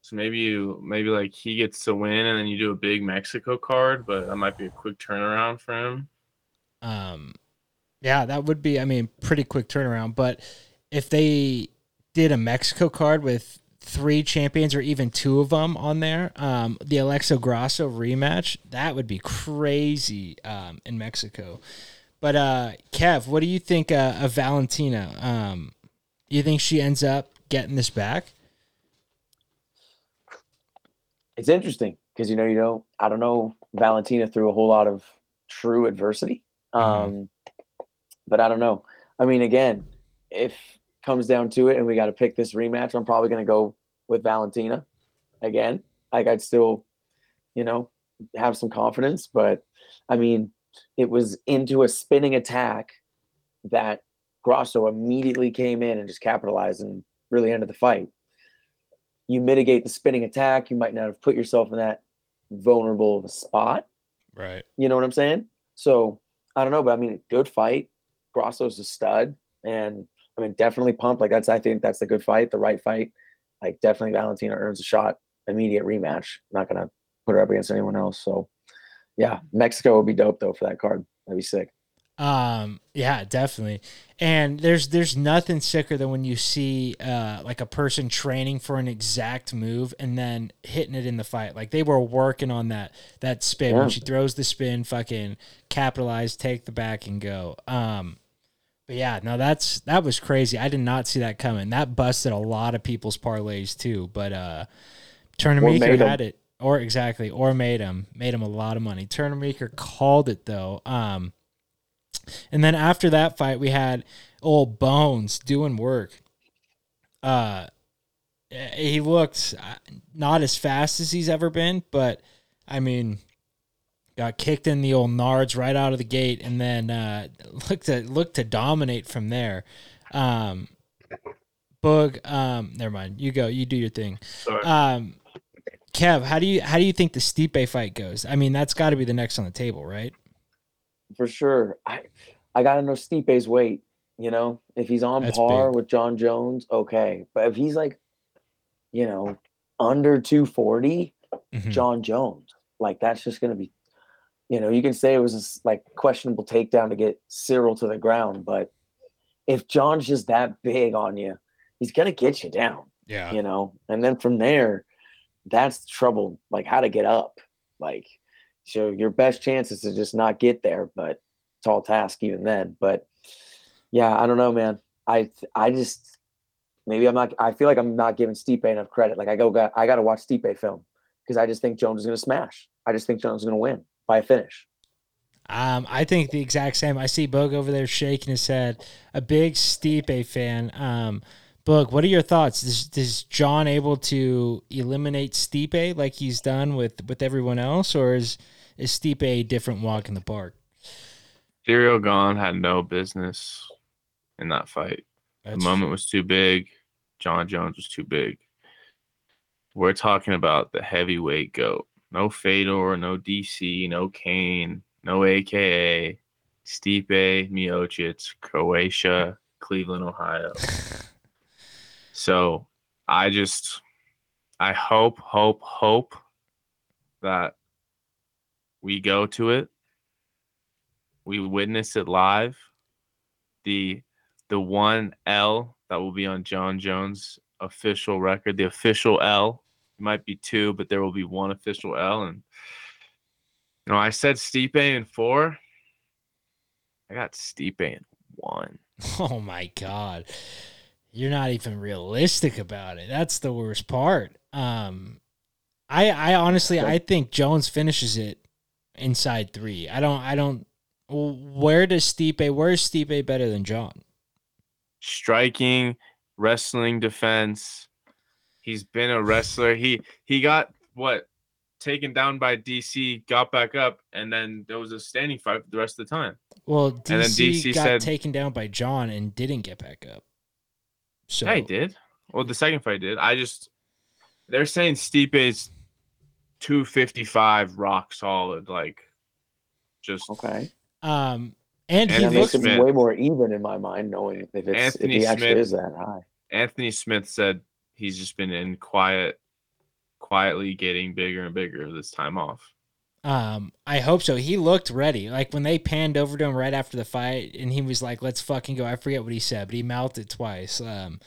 So maybe you maybe like he gets to win and then you do a big Mexico card, but that might be a quick turnaround for him. Um, yeah, that would be, I mean, pretty quick turnaround. But if they did a Mexico card with three champions or even two of them on there, um, the Alexa Grasso rematch, that would be crazy um, in Mexico. But uh, Kev, what do you think uh, of Valentina? Um, you think she ends up getting this back? it's interesting because you know you know I don't know Valentina through a whole lot of true adversity. Um, but I don't know. I mean, again, if comes down to it and we got to pick this rematch, I'm probably going to go with Valentina again. Like I'd still, you know, have some confidence, but I mean, it was into a spinning attack that Grasso immediately came in and just capitalized and really ended the fight. You mitigate the spinning attack, you might not have put yourself in that vulnerable of a spot. Right. You know what I'm saying? So I don't know, but I mean, good fight. Grasso's a stud, and I mean, definitely pumped. Like that's, I think that's the good fight, the right fight. Like definitely, Valentina earns a shot, immediate rematch. Not gonna put her up against anyone else. So yeah, Mexico would be dope though for that card. That'd be sick. Um, yeah, definitely. And there's there's nothing sicker than when you see uh like a person training for an exact move and then hitting it in the fight. Like they were working on that that spin. Yeah. When she throws the spin, fucking capitalize, take the back and go. Um But yeah, no, that's that was crazy. I did not see that coming. That busted a lot of people's parlays too. But uh Turner Or Meeker made 'em. had it. Or exactly, or made him. Made him a lot of money. Turner Meeker called it though. Um and then after that fight we had old Bones doing work. Uh he looked uh, not as fast as he's ever been, but I mean, got kicked in the old nards right out of the gate, and then uh, looked to looked to dominate from there. Um, Boog, um, never mind. You go. You do your thing. Sorry. Um, Kev, how do you how do you think the Stipe fight goes? I mean, that's got to be the next on the table, right? for sure. I I gotta know Stipe's weight. You know, if he's on That's par big. with Jon Jones, okay. But if he's like, you know, under 240, Mhm. Jon Jones, like that's just gonna be, you know, you can say it was a like questionable takedown to get Ciryl to the ground, but if John's just that big on you, he's gonna get you down. Yeah. you know and then from there that's the trouble like how to get up like so your best chance is to just not get there but tall task even then but yeah i don't know man i i just maybe i'm not i feel like i'm not giving Stipe enough credit like i go got i got to watch Stipe film because i just think jones is to smash i just think jones is to win by a finish Um, I think the exact same. I see Boog over there shaking his head. A big Stipe fan. Um, Boog, what are your thoughts? Is, is John able to eliminate Stipe like he's done with with everyone else, or is is Stipe a different walk in the park? Ciryl Gane had no business in that fight. The moment was too big. Jon Jones was too big. We're talking about the heavyweight goat. No Fedor, no DC, no Cain, no AKA, Stipe Miocic, Croatia, Cleveland, Ohio. So I just, I hope, hope, hope that we go to it. We witness it live. The the one L that will be on Jon Jones' official record, the official L. It might be two, but there will be one official L. And you know, I said Stipe in four. I got Stipe in one. Oh my god. You're not even realistic about it. That's the worst part. Um I I honestly I think Jones finishes it inside 3. I don't I don't where does Stipe where's Stipe better than John? striking, wrestling, defense. He's been a wrestler. He he got what taken down by DC, got back up, and then there was a standing fight the rest of the time. Well, DC, DC got said- taken down by John and didn't get back up. So Yeah, he did. Well, the second fight did. I just they're saying Stipe's 255 rock solid, like just okay um and he And that Anthony looks makes it Smith. way more even in my mind knowing if it's Anthony if he actually Smith. is that high Anthony Smith said he's just been in quiet, quietly getting bigger and bigger this time off. Um, I hope so. He looked ready. Like when they panned over to him right after the fight, and he was like, "Let's fucking go." I forget what he said, but he mouthed it twice. Um,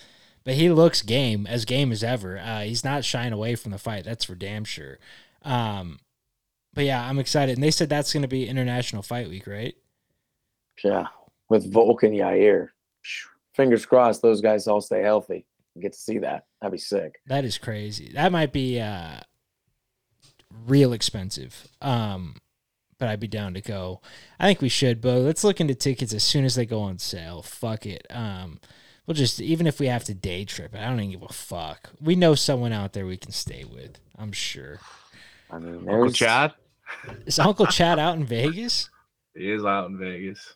but he looks game as game as ever. Uh, he's not shying away from the fight. That's for damn sure. Um, but yeah, I'm excited. And they said that's going to be International Fight Week, right? Yeah, with Volk and Yair. Fingers crossed those guys all stay healthy. Get to see that. That'd be sick. That is crazy. That might be uh, real expensive. Um, but I'd be down to go. I think we should, but let's look into tickets as soon as they go on sale. Fuck it. Um, we'll just even if we have to day trip it, I don't even give a fuck. We know someone out there we can stay with. I'm sure. I mean, Uncle Chad, Is Uncle Chad out in Vegas? he is out in Vegas.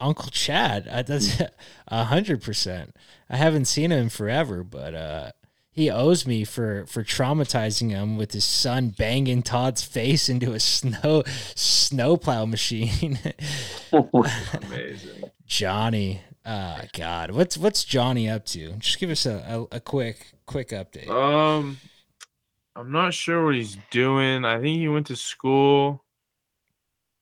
Uncle Chad. That's a hundred percent. I haven't seen him forever, but uh, he owes me for for traumatizing him with his son banging Todd's face into a snow snowplow machine. Amazing. Johnny, uh, God, what's what's Johnny up to? Just give us a, a, a quick quick update. Um, I'm not sure what he's doing. I think he went to school.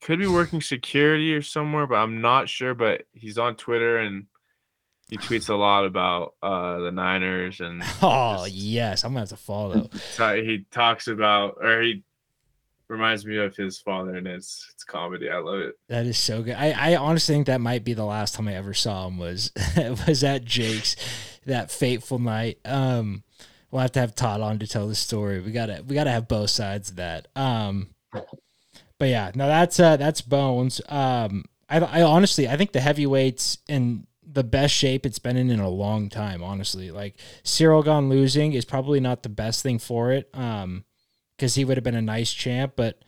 Could be working security or somewhere, but I'm not sure. But he's on Twitter and he tweets a lot about uh the Niners and oh just- yes, I'm gonna have to follow. he talks about or he reminds me of his father, and it's it's comedy. I love it. That is so good. I, I honestly think that might be the last time I ever saw him was was at Jake's that fateful night. Um, we'll have to have Todd on to tell the story. We gotta we gotta have both sides of that. Um, but yeah, no, that's uh that's Bones. Um, I I honestly I think the heavyweights in the best shape it's been in in a long time. Honestly, like Ciryl Gane losing is probably not the best thing for it. Um, because he would have been a nice champ, but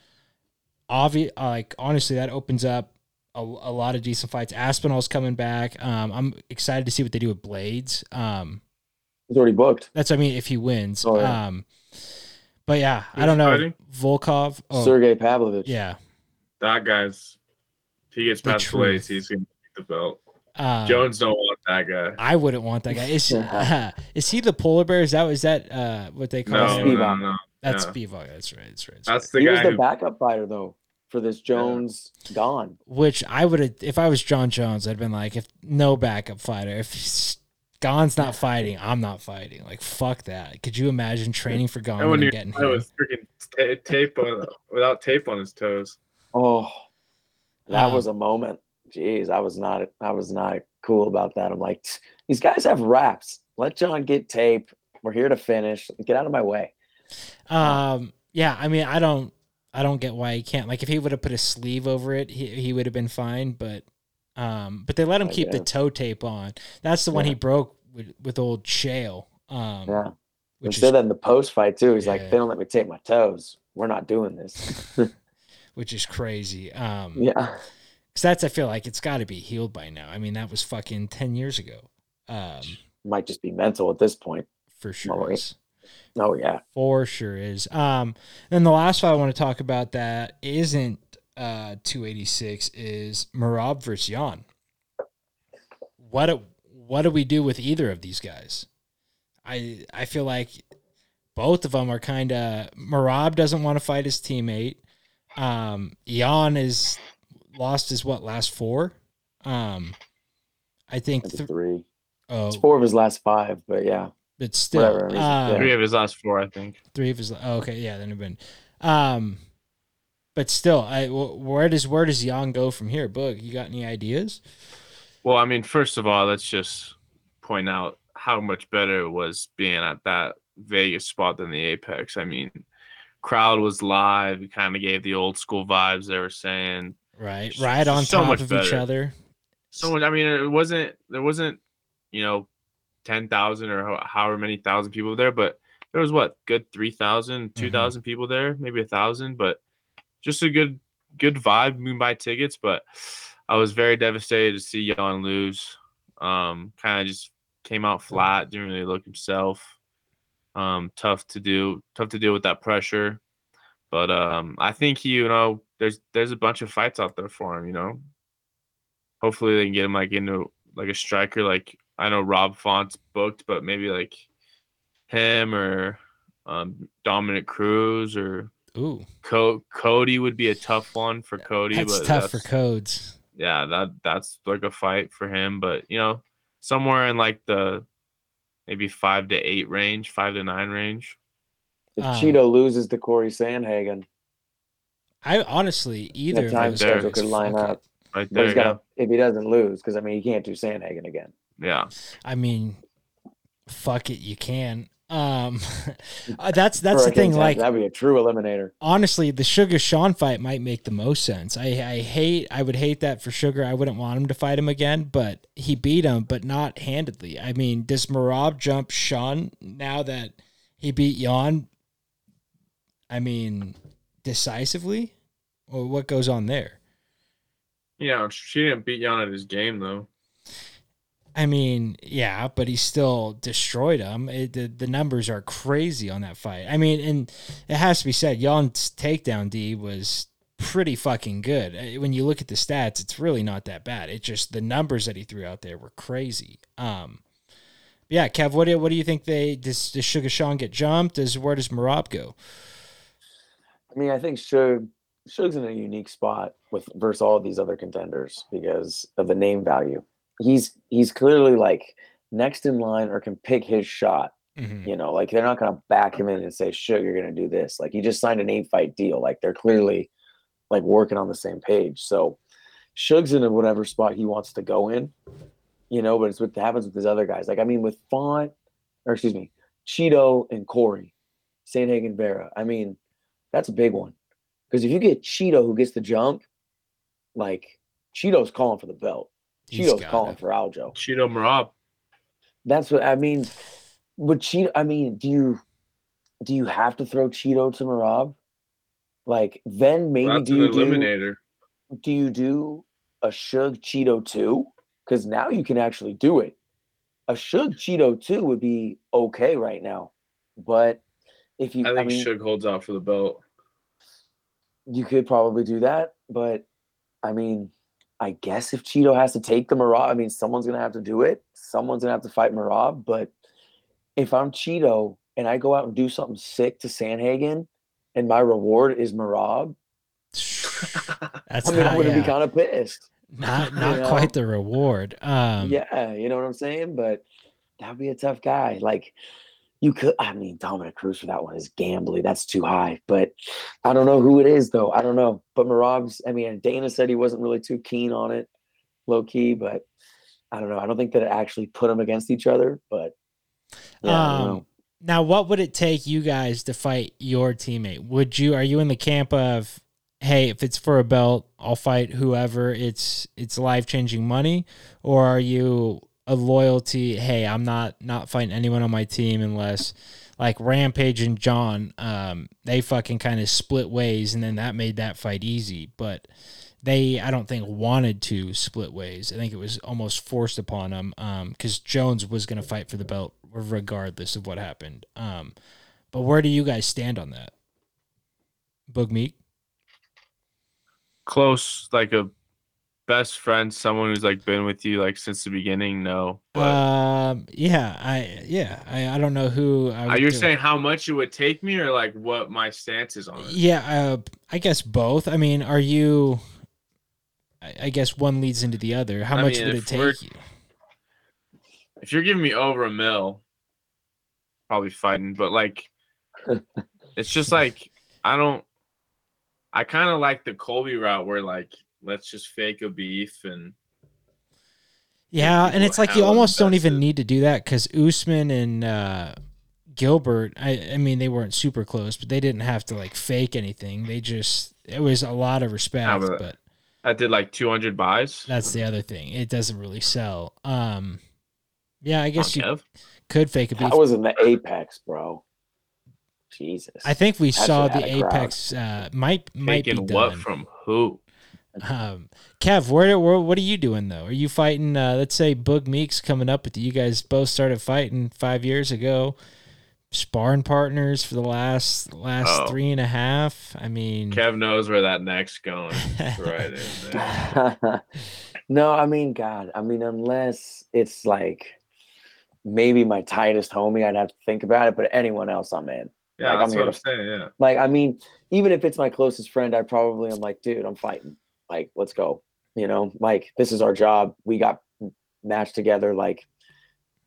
obvious like honestly that opens up a, a lot of decent fights. Aspinall's coming back. Um, I'm excited to see what they do with Blades. Um, He's already booked. that's I mean if he wins. Oh, yeah. Um, but yeah, I don't know fighting? Volkov. Oh, Sergey Pavlovich. yeah. That guy's if he gets The past truth. Blades, he's gonna take the belt. Um, Jones don't want that guy. I wouldn't want that guy. Is, is he the polar bear? Is that is that uh, what they call No, him? Spivac. no, no. That's yeah. Spivac. That's right. That's right. That's That's right. the he was the who- backup fighter though for this Jones Gane. Which I would have, if I was Jon Jones, I'd been like, if no backup fighter, if Gane's not fighting, I'm not fighting. Like fuck that. Could you imagine training for Gon and and when then you getting fight hit? with freaking ta- tape on, without tape on his toes. Oh, that Um, was a moment. Jeez, I was not. I was not cool about that. I'm like, these guys have wraps. Let John get tape. We're here to finish. Get out of my way. Um, yeah, I mean, I don't, I don't get why he can't. Like, if he would have put a sleeve over it, he he would have been fine. But, um, but they let him I keep the toe tape on. That's the one he broke with, with old Chael. Um, Yeah. He which said is that in the post fight too. He's like, they don't let me tape my toes. We're not doing this. which is crazy. Um, yeah. Because that's I feel like it's got to be healed by now. I mean, that was fucking ten years ago. Um, Might just be mental at this point. for sure. Oh yeah. For sure is. Um, and the last fight I want to talk about that isn't uh 286 is Merab versus Yan. What do, what do we do with either of these guys? I I feel like both of them are kind of Merab doesn't want to fight his teammate. Um, Yan is lost his what last four. Um, I think th- three. oh, It's four of his last five, but yeah. but still, whatever, um, yeah. Three of his last four, I think. Three of his. Oh, okay, yeah, then it been. Um, but still, I where does where does Yan go from here? Boog, you got any ideas? Well, I mean, first of all, let's just point out how much better it was being at that Vegas spot than the Apex. I mean, crowd was live. It kind of gave the old school vibes they were saying. Right, right on so top much of each better. other. Someone, I mean, it wasn't there wasn't you know ten thousand or however many thousand people there, but there was what good 3,000, 2,000 people there, maybe a thousand, but just a good good vibe. Can buy tickets, but I was very devastated to see Yan lose. Um, kind of just came out flat, didn't really look himself. Um, tough to do, tough to deal with that pressure. But um, I think he, you know, there's there's a bunch of fights out there for him. You know, hopefully they can get him like into like a striker. Like I know Rob Font's booked, but maybe like him or um, Dominick Cruz or Ooh, Co- Cody would be a tough one for Cody. that's but tough for codes. yeah, that that's like a fight for him. But you know, somewhere in like the maybe five to eight range, five to nine range. If Um, Chito loses to Corey Sandhagen, I honestly either the time schedule guys, could line fuck up. Right But there. he's Yeah. got if he doesn't lose, because I mean he can't do Sandhagen again. yeah. I mean, fuck it, you can. Um, uh, that's that's the thing. contender, Like that'd be a true eliminator. honestly, the Sugar Sean fight might make the most sense. I, I hate, I would hate that for Sugar. I wouldn't want him to fight him again, but he beat him, but not handedly. I mean, does Merab jump Sean now that he beat Yan? I mean, decisively, or what goes on there? Yeah, she didn't beat Yan at his game though. I mean, yeah, but he still destroyed him. It, the, the numbers are crazy on that fight. I mean, and it has to be said, Yan's takedown D was pretty fucking good. Uh, When you look at the stats, it's really not that bad. It just the numbers that he threw out there were crazy. Um, yeah, Kev, what do what do you think? They does, does Sugar Sean get jumped? Does where does Merab go? I mean, I think Suge Suge's in a unique spot with versus all these other contenders because of the name value. He's he's clearly like next in line or can pick his shot Mhm. You know, like they're not gonna back him in and say, "Suge, you're gonna do this." Like he just signed an eight fight deal. Like they're clearly like working on the same page. So Suge's in whatever spot he wants to go in. You know, but it's what happens with these other guys. Like I mean, with Font, or excuse me, Chito and Corey, Sandhagen Vera. I mean, that's a big one because if you get Chito who gets the jump, like Chito's calling for the belt. He's Chito's calling it. for Aljo. Chito Merab. That's what I mean. But Chito, I mean, do you do you have to throw Chito to Merab? Like then maybe That's do you do, eliminator. do you do a Shug Chito two? Because now you can actually do it. A Shug Chito two would be okay right now, but if you, I I, think mean, Suge holds out for the belt. You could probably do that. But I mean, I guess if Chito has to take the Merab, I mean, someone's gonna have to do it. Someone's gonna have to fight Merab. But if I'm Chito and I go out and do something sick to Sandhagen, and my reward is Merab, That's I mean, not, I'm gonna yeah, be kind of pissed. not you not know? quite the reward. Um, yeah, you know what I'm saying? But that'd be a tough guy. Like you could, I mean, Dominick Cruz for that one is gambly. That's too high. But I don't know who it is though. I don't know. But Merab's, I mean, Dana said he wasn't really too keen on it, low key. But I don't know. I don't think that it actually put them against each other. But yeah, Um. Now, what would it take you guys to fight your teammate? Would you are you in the camp of, hey, if it's for a belt, I'll fight whoever. It's it's life changing money, or are you a loyalty? Hey, I'm not not fighting anyone on my team unless like Rampage and John, um, they fucking kind of split ways, and then that made that fight easy. But they, I don't think, wanted to split ways. I think it was almost forced upon them because Jones was going to fight for the belt regardless of what happened. Um, but where do you guys stand on that? Boog Meek? Close, like a best friend, someone who's like been with you like since the beginning. No, but Um, yeah, I yeah, I, I don't know who. I are you saying how much it would take me, or like what my stance is on it? Yeah, uh, I guess both. I mean, are you? I, I guess one leads into the other. How I much mean, would it take you? If you're giving me over a mil, probably fighting. But like, it's just like I don't. I kind of like the Colby route where like let's just fake a beef and Yeah, and it's like you almost don't even invested. need to do that because Usman and uh, Gilbert. I I mean, they weren't super close, but they didn't have to like fake anything. They just it was a lot of respect, but- but I did like 200 buys. that's the other thing. It doesn't really sell. Um, yeah, I on guess you Kev. could fake a beef. That was in the apex, bro. Jesus. I think we That saw the had crowd. Apex uh, might might be done. what from who? Um, Kev, where, where what are you doing though? Are you fighting? Uh, let's say Boog Meek's coming up with you. You guys both started fighting five years ago. Sparring partners for the last last Oh. three and a half. I mean, Kev knows where that neck's going. Right in no, I mean, God, I mean, unless it's like maybe my tightest homie, I'd have to think about it. But anyone else, I'm in. Yeah, Like, that's I'm what I'm to- saying. Yeah. Like, I mean, even if it's my closest friend, I probably am like, dude, I'm fighting. Like, let's go. You know, like this is our job. We got matched together. Like,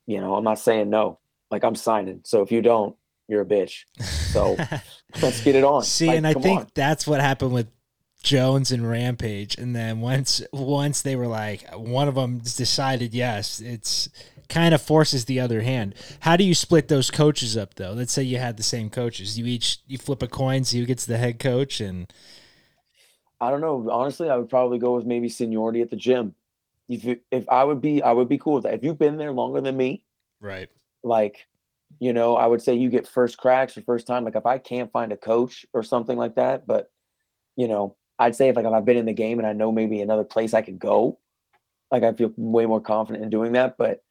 you know, I'm not saying no. Like, I'm signing. So if you don't, you're a bitch. So let's get it on. See, Like, and I think on. that's what happened with Jones and Rampage. And then once once they were like, one of them decided yes, it's kind of forces the other hand. How do you split those coaches up though? Let's say you had the same coaches. You each you flip a coin, see who gets the head coach, and I don't know. Honestly, I would probably go with maybe seniority at the gym. If you, if I would be, I would be cool with that. If you've been there longer than me, right. like, you know, I would say you get first cracks or first time. Like if I can't find a coach or something like that, but you know, I'd say if like if I've been in the game and I know maybe another place I could go, like I feel way more confident in doing that. But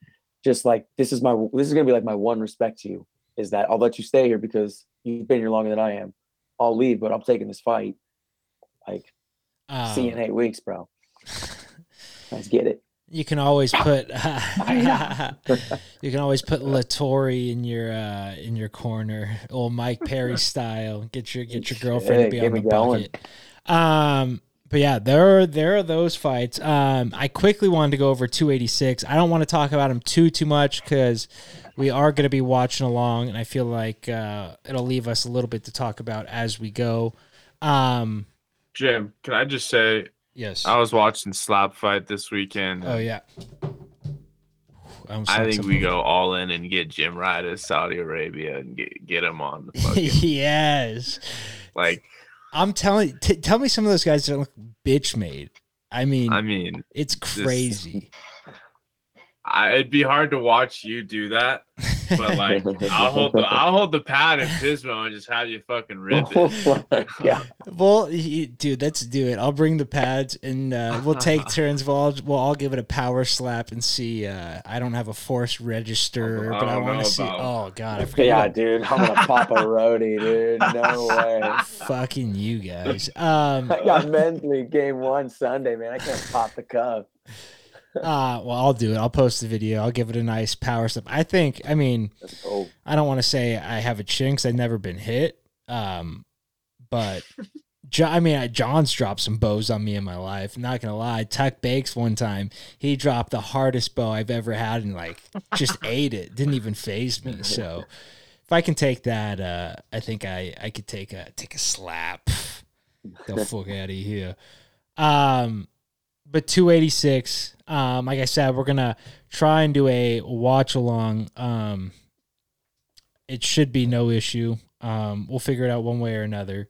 just like this is my this is gonna be like my one respect to you is that I'll let you stay here because you've been here longer than I am. I'll leave, but I'm taking this fight. Like Um, see you in eight weeks, bro. Let's get it. You can always put you can always put Latori in your uh, in your corner, old Mike Perry style. Get your get your girlfriend to be on the me going. bucket. Um, but yeah, there are there are those fights. Um, I quickly wanted to go over 286. I don't want to talk about them too too much because we are going to be watching along, and I feel like uh, it'll leave us a little bit to talk about as we go. Um, Jim, can I just say yes. I was watching Slap Fight this weekend. oh yeah. I think we go all in and get Jim right as Saudi Arabia and get get him on the fucking yes. like. I'm telling. T- tell me some of those guys that look bitch made. I mean, I mean, it's crazy. I, it'd be hard to watch you do that, but like I'll hold the I'll hold the pad in Pismo and just have you fucking rip it. yeah. well, y- dude, let's do it. I'll bring the pads and uh, we'll take turns. We'll all, we'll all give it a power slap and see. Uh, I don't have a force register, I but I want to see. about- Oh god, I forgot. Yeah, about dude. I'm gonna pop a roadie, dude. No way. Fucking you guys. Um, I got men's league game one Sunday, man. I can't pop the cup. Uh, well, I'll do it. I'll post the video. I'll give it a nice power slap. I think. I mean, I don't want to say I have a chin 'cause I've never been hit. Um, but I mean, I, John's dropped some bows on me in my life. Not gonna lie, Tuck Bakes one time he dropped the hardest bow I've ever had and like just ate it. Didn't even faze me. So if I can take that, uh, I think I I could take a take a slap. The fuck out of here. Um, but 286. Um, like I said, we're gonna try and do a watch along. Um, it should be no issue. Um, we'll figure it out one way or another.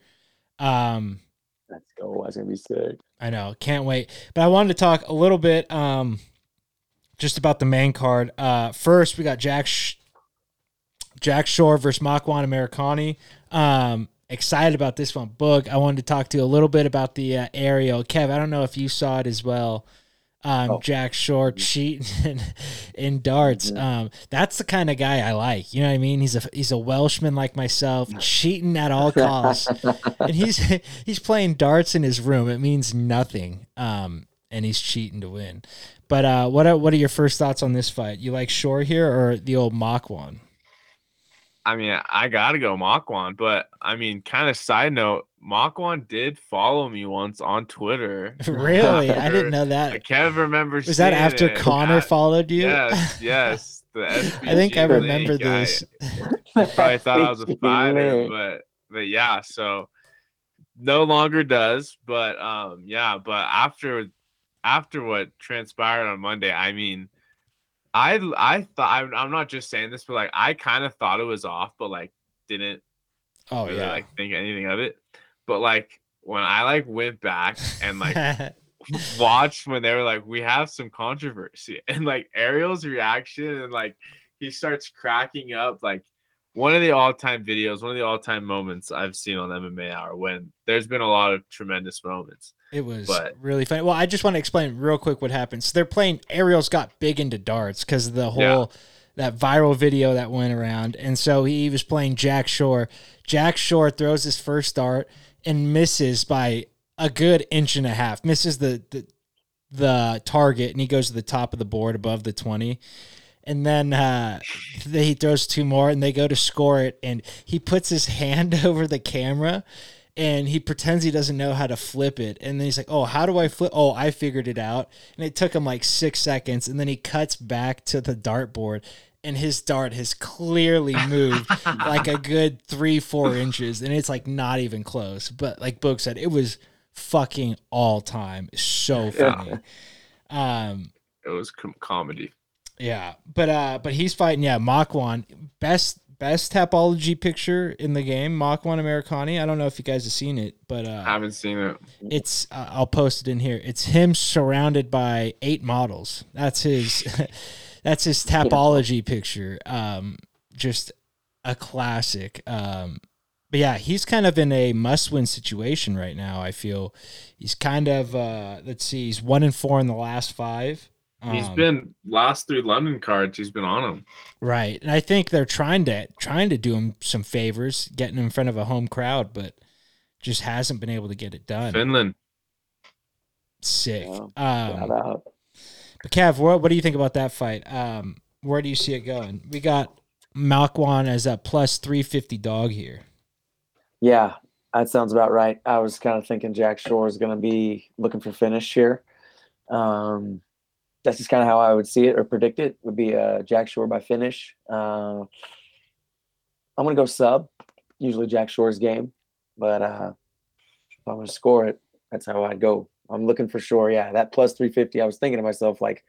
Um, Let's go. That's gonna be sick. I know, can't wait. But I wanted to talk a little bit, um, just about the main card. Uh, first we got Jack Sh- Jack Shore versus Makwan Amirkhani. Um, excited about this one. Boog. I wanted to talk to you a little bit about the uh, Ariel. Kev, I don't know if you saw it as well. Um, Oh. Jack Shore cheating in, in darts. Mhm. Um, that's the kind of guy I like. You know what I mean? He's a he's a Welshman like myself, cheating at all costs and he's he's playing darts in his room. It means nothing. Um, and he's cheating to win. But uh, what are, what are your first thoughts on this fight? You like Shore here or the old Makwan? I mean, I gotta go Makwan, but I mean, kind of side note, Makwan did follow me once on Twitter. really? I didn't know that. I can't remember. Was that after it. Conor I- followed you? Yes, yes. The I think I SBG remember link, I- this. probably thought I was a Link. fighter, but but yeah, so no longer does. But um, yeah, but after after what transpired on Monday, I mean, I I thought I'm, I'm not just saying this, but like I kind of thought it was off, but like didn't Oh really yeah. like think anything of it. But like when I like went back and like watched when they were like, we have some controversy, and like Ariel's reaction, and like he starts cracking up. Like one of the all-time videos, one of the all-time moments I've seen on MMA Hour when there's been a lot of tremendous moments. It was But- really funny. Well, I just want to explain real quick what happened. So they're playing. Ariel's got big into darts because of the Yeah. whole that viral video that went around, and so he was playing Jack Shore. Jack Shore throws his first dart and misses by a good inch and a half. Misses the the, the target, and he goes to the top of the board above the twenty. And then uh, he throws two more, and they go to score it, and he puts his hand over the camera and he pretends he doesn't know how to flip it. And then he's like, Oh, how do I flip? Oh, I figured it out. And it took him like six seconds. And then he cuts back to the dartboard, and his dart has clearly moved like a good three, four inches. And it's like not even close. But like Boog said, it was fucking all time. So funny. Um, It was com- comedy. Yeah, but uh, but he's fighting. Yeah, Makwan, best best tapology picture in the game. Makwan Amirkhani. I don't know if you guys have seen it, but uh, I Haven't seen it. it's uh, I'll post it in here. It's him surrounded by eight models. That's his. that's his tapology picture. Um, just a classic. Um, but yeah, he's kind of in a must-win situation right now. I feel he's kind of. Uh, let's see, he's one and four in the last five. He's Um, been last three London cards. He's been on them. Right. And I think they're trying to trying to do him some favors, getting in front of a home crowd, but just hasn't been able to get it done. Finland. Sick. Yeah, Um, but Kev, what, what do you think about that fight? Um, where do you see it going? We got Makwan as a plus 350 dog here. Yeah, that sounds about right. I was kind of thinking Jack Shore is going to be looking for finish here. Um, that's just kind of how I would see it or predict it. Would be uh, Jack Shore by finish. Uh, I'm gonna go sub. Usually Jack Shore's game, but uh, if I'm gonna score it, that's how I'd go. I'm looking for Shore. Yeah, that plus 350. I was thinking to myself like,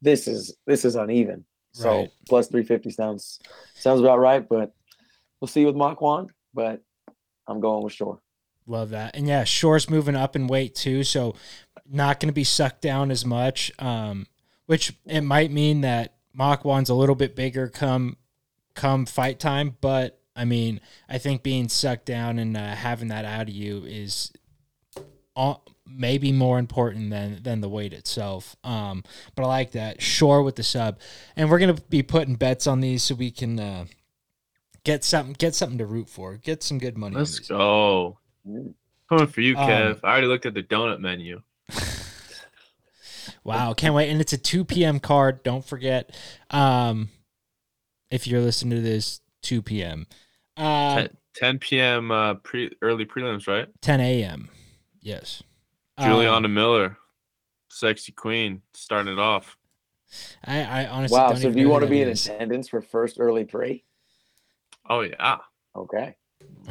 this is this is uneven. So Right. plus 350 sounds sounds about right, but we'll see with Makwan. But I'm going with Shore. Love that. And yeah, Shore's moving up in weight too, so not going to be sucked down as much. Um, which it might mean that Makwan's a little bit bigger come come fight time, but I mean, I think being sucked down and uh, having that out of you is uh, maybe more important than than the weight itself. Um, but I like that Shore with the sub, and we're gonna be putting bets on these so we can uh, get something get something to root for, get some good money. on Let's go. Coming for you, Um, Kev. I already looked at the donut menu. Wow, can't wait. And it's a 2 p.m. card. Don't forget. Um, if you're listening to this, 2 p.m. Uh, 10, 10 p.m. Uh, pre early prelims, right? 10 a.m. Yes. Juliana Um, Miller, sexy queen, starting it off. I, I honestly Wow. don't So even do you want to be in is. attendance for first early pre? Oh yeah, Okay.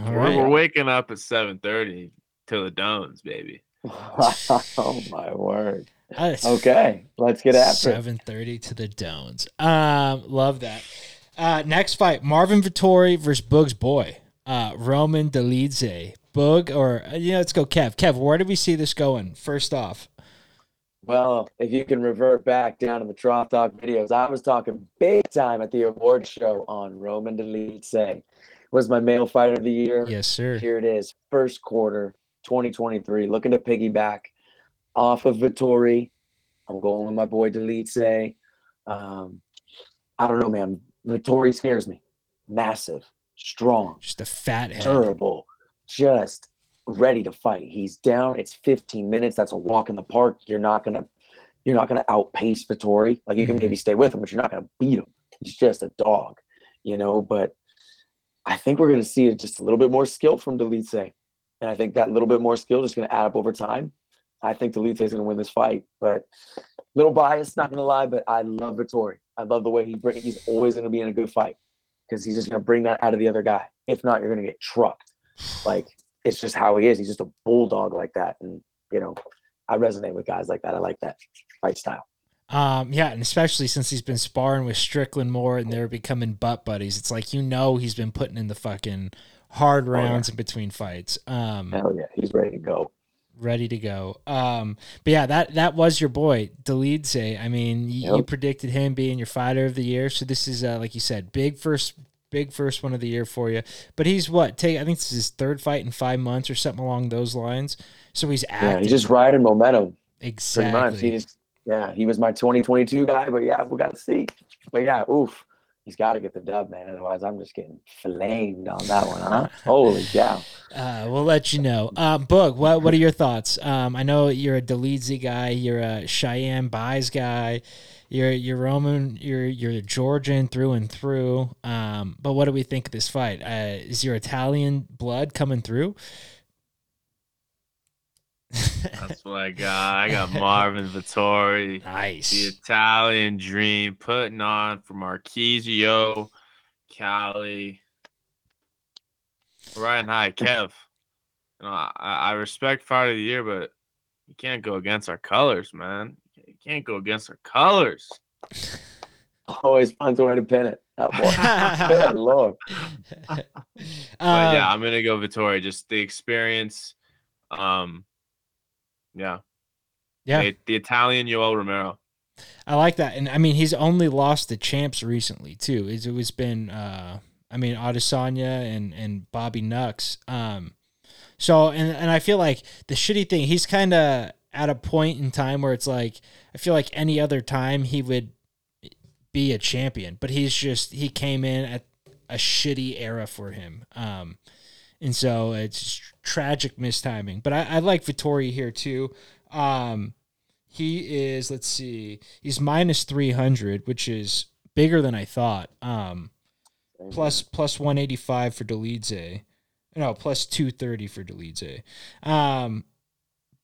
All we're, right. we're waking up at 7:30 to the Dones, baby. oh my word. Uh, Okay, let's get after it. 7:30 to the Dones. Um, love that. Uh, next fight: Marvin Vettori versus Boog's boy, uh, Roman Dolidze. Boog, or you know, let's go, Kev. Kev, where do we see this going? First off, Well, if you can revert back down to the Trough Talk videos, I was talking big time at the award show on Roman Dolidze. Was my male fighter of the year. yes, sir. Here it is, first quarter, 2023. Looking to piggyback off of Vettori. I'm going with my boy Dolidze. Um, I don't know, man. Vettori scares me. Massive, strong, Just a fat head. durable, just ready to fight. He's down. It's 15 minutes. That's a walk in the park. You're not gonna, you're not gonna outpace Vettori. Like you can Mhm. maybe stay with him, but you're not gonna beat him. He's just a dog, you know. But I think we're gonna see just a little bit more skill from Dolidze, and I think that little bit more skill is gonna add up over time. I think Dolidze is gonna win this fight, but little biased, not gonna lie. But I love Vettori. I love the way he bring. He's always gonna be in a good fight because he's just gonna bring that out of the other guy. If not, you're gonna get trucked. Like it's just how he is. He's just a bulldog like that, and you know, I resonate with guys like that. I like that fight style. Um, yeah, and especially since he's been sparring with Strickland more and they're becoming butt buddies. It's like you know he's been putting in the fucking hard yeah. rounds in between fights. Um, Hell yeah, he's ready to go. Ready to go. Um, but yeah, that that was your boy Dolidze. I mean, you Yep. predicted him being your fighter of the year, so this is uh, like you said, big first, big first one of the year for you. But he's what? Take I think this is his third fight in five months or something along those lines. So he's Yeah, he's just riding momentum. Exactly. much. He's yeah, he was my 2022 guy, but yeah, we got to see. But yeah, oof, he's got to get the dub, man. Otherwise, I'm just getting flamed on that one, huh? Holy cow! Uh, we'll let you know. Um, Boog, what what are your thoughts? Um, I know you're a Dolidze guy. You're a Cheyenne Buys guy. You're you're Roman. You're you're Georgian through and through. Um, but what do we think of this fight? Uh, is your Italian blood coming through? That's what I got. I got Marvin Vettori, Nice. the. Italian dream, putting on for Marquisio, Cali. Riding high, Kev. You know, I, I respect fight of the year, but you can't go against our colors, man. You can't go against our colors. Always finds a way to pin it. Oh, boy. Good lord. But yeah, I'm gonna go Vettori. Just the experience. Um, yeah, yeah. the, the Italian Yoel Romero. I like that, and I mean he's only lost the champs recently too. It's always been, uh, I mean Adesanya and and Bobby Nux. Um, so and and I feel like the shitty thing, he's kind of at a point in time where it's like I feel like any other time he would be a champion, but he's just he came in at a shitty era for him. Um, and so it's tragic mistiming. But I, I like Vettori here too. Um, he is let's see, he's minus three hundred, which is bigger than I thought. Um, plus plus one eighty five for Dolidze. No, plus two thirty for Dolidze. Um,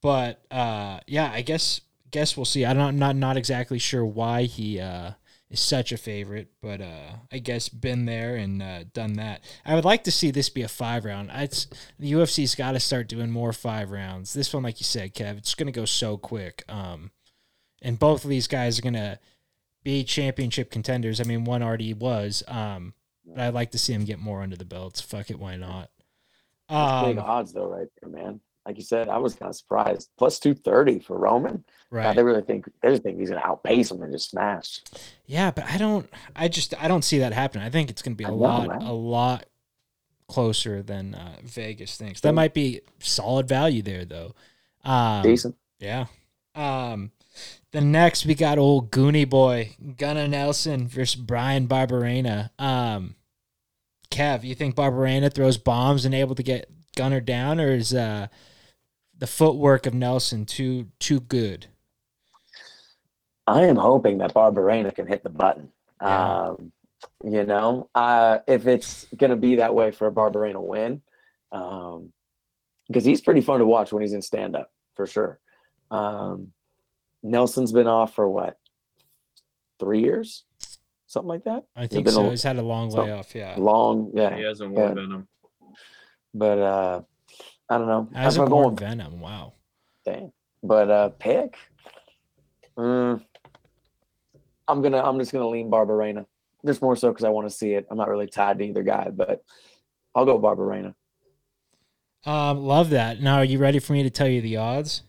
but uh, yeah, I guess guess we'll see. I don't not not exactly sure why he uh, is such a favorite, but uh, I guess been there and uh, done that. I would like to see this be a five round. It's the UFC's got to start doing more five rounds. This one, like you said, Kev, it's going to go so quick. Um, and both of these guys are going to be championship contenders. I mean, one already was. Um, but I'd like to see him get more under the belts. Fuck it, why not? That's big Um, odds though, right there, man. Like you said, I was kind of surprised. Plus two thirty for Roman. God, right. they really think they just think he's gonna outpace him and just smash. Yeah, but I don't. I just I don't see that happening. I think it's going to be a know, lot a lot closer than uh, Vegas thinks. That might be solid value there though. Um, Decent. Yeah. Um, the next we got old Goonie boy Gunnar Nelson versus Bryan Barberena. Um, Kev, you think Barberena throws bombs and able to get Gunnar down, or is uh, the footwork of Nelson too too good? I am hoping that Barberena can hit the button. Yeah. Um, you know, uh, if it's gonna be that way for a Barberena win, um, because he's pretty fun to watch when he's in stand up for sure. Um, Nelson's been off for what three years, something like that. I think been so. a He's had a long so- layoff. Yeah. long, yeah. He hasn't Yeah. won Venom. But uh, I don't know. As I'm going Venom. Wow. Dang. But uh pick. Mm, I'm gonna I'm just gonna lean Barberena. Just more so because I want to see it. I'm not really tied to either guy, but I'll go Barberena. Um, love that. Now, are you ready for me to tell you the odds?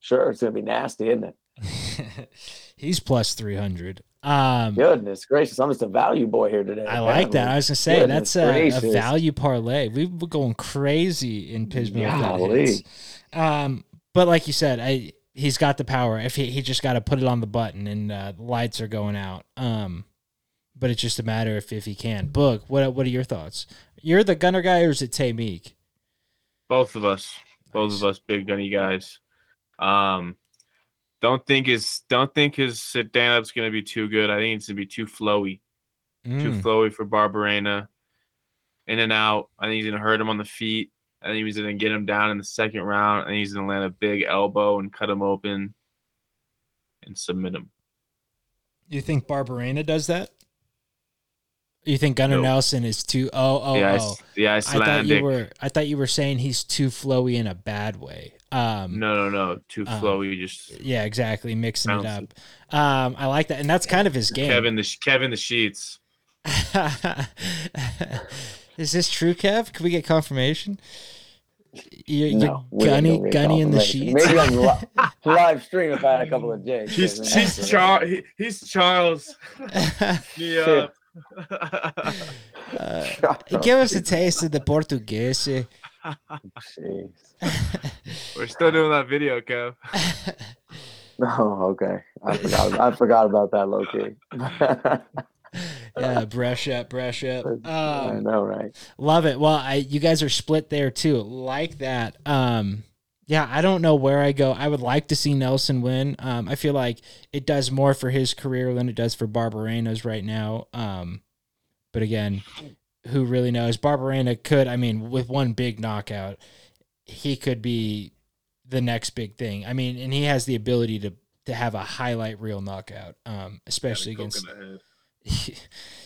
Sure, it's gonna be nasty, isn't it? He's plus three hundred. Um, Goodness gracious, I'm just a value boy here today. I like that. I was gonna say Goodness that's a, a value parlay. We were going crazy in Pismo. Golly. Um, but like you said, I he's got the power. If he he just got to put it on the button and uh, the lights are going out. Um, but it's just a matter if if he can. Boog. What what are your thoughts? You're the gunner guy, or is it Tay Meek? Both of us, both Nice. of us, big gunny guys. Um, don't think his don't think his sit down up's gonna be too good. I think it's gonna be too flowy, too Mm, flowy for Barberena. In and out. I think he's gonna hurt him on the feet. I think he's gonna get him down in the second round. I think he's gonna land a big elbow and cut him open and submit him. You think Barberena does that? You think Gunnar No. Nelson is too? Oh oh yeah, oh. I, yeah, I thought you were. I thought you were saying he's too flowy in a bad way. Um, No, no, no. Too Um, flowy. Just Yeah, exactly. Mixing it Bouncy. up. Um, I like that, and that's kind of his game. Kevin the Kevin the Sheets. Is this true, Kev? Can we get confirmation? You're, No, you're we gunny, gonna gunny in the confirmation. sheets. Maybe on li- live stream if I had a couple of jigs. He's he's that's- Charles. He, he's Charles. Yeah. Uh, Shut up, give us a taste of the Portuguese. Jeez. We're still doing that video, Kev. Oh, okay. I forgot. I forgot about that low key. yeah, brush up, brush up. I Um, know, right? Love it. Well, I you guys are split there too. Like that. Um yeah, I don't know where I go. I would like to see Nelson win. Um I feel like it does more for his career than it does for Barberena's right now. Um but again, who really knows? Barberena could, I mean, with one big knockout, he could be the next big thing. I mean, and he has the ability to to have a highlight reel knockout, um, especially against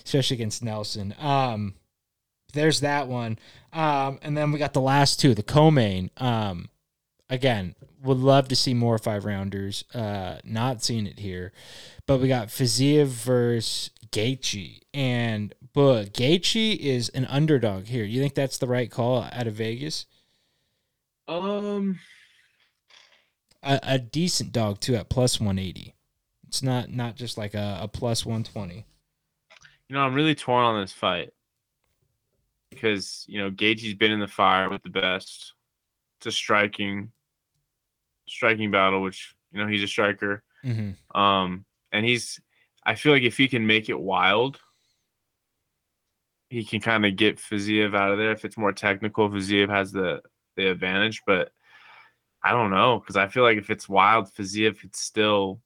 especially against Nelson. Um, there's that one. Um, and then we got the last two, the co-main. Again, would love to see more five rounders. Uh, not seeing it here, but we got Fiziev versus Gaethje, and but Gaethje is an underdog here. You think that's the right call out of Vegas? Um, A, a decent dog too at plus one eighty. It's not not just like a, a plus one twenty. you know, I'm really torn on this fight because you know Gaethje's been in the fire with the best. It's a striking, striking battle, which you know he's a striker. Mm-hmm. Um, and he's, I feel like if he can make it wild, he can kind of get Fiziev out of there. If it's more technical, Fiziev has the the advantage, but I don't know because I feel like if it's wild, Fiziev could still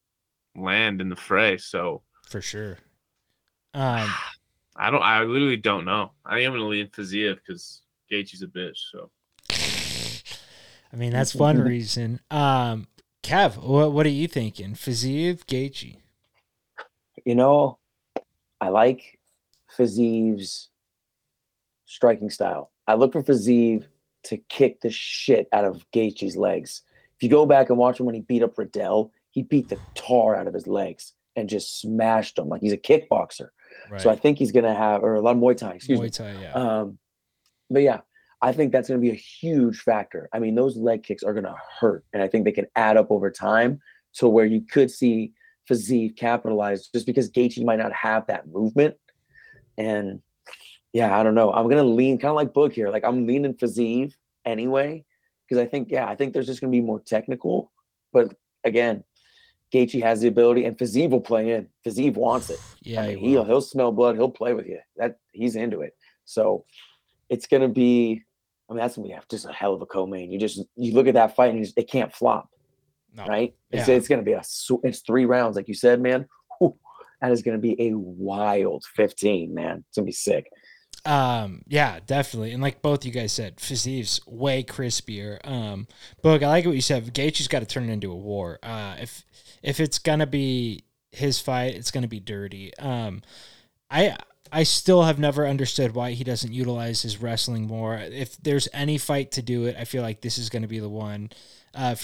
land in the fray. So For sure. Um, I don't. I literally don't know. I am gonna lean Fiziev because Gaethje's a bitch. So I mean, that's one reason. Um, Kev, what what are you thinking? Fiziev, Gaethje? You know, I like Fiziev's striking style. I look for Fiziev to kick the shit out of Gaethje's legs. If you go back and watch him when he beat up Riddell, he beat the tar out of his legs and just smashed him like he's a kickboxer. Right. So I think he's gonna have or a lot of Muay Thai, excuse me. Muay Thai, yeah. Um, but yeah, I think that's going to be a huge factor. I mean, those leg kicks are going to hurt, and I think they can add up over time to where you could see Fiziev capitalize just because Gaethje might not have that movement. And yeah, I don't know. I'm going to lean kind of like Boog here. Like I'm leaning Fiziev anyway because I think yeah, I think there's just going to be more technical. But again, Gaethje has the ability, and Fiziev will play in. Fiziev wants it. yeah, I mean, he he'll will. he'll smell blood. He'll play with you. That he's into it. So it's gonna be. I mean, that's gonna be just a hell of a co-main. You just you look at that fight and you just, it can't flop, No. right? It's Yeah. it's gonna be a it's three rounds, like you said, man. Whew, that is gonna be a wild fifteen, man. It's gonna be sick. Um, yeah, definitely. And like both you guys said, Fiziev's way crispier. Um, Boog, I like what you said. Gaethje's got to turn it into a war. Uh, if if it's gonna be his fight, it's gonna be dirty. Um, I I still have never understood why he doesn't utilize his wrestling more. If there's any fight to do it, I feel like this is gonna be the one. Uh,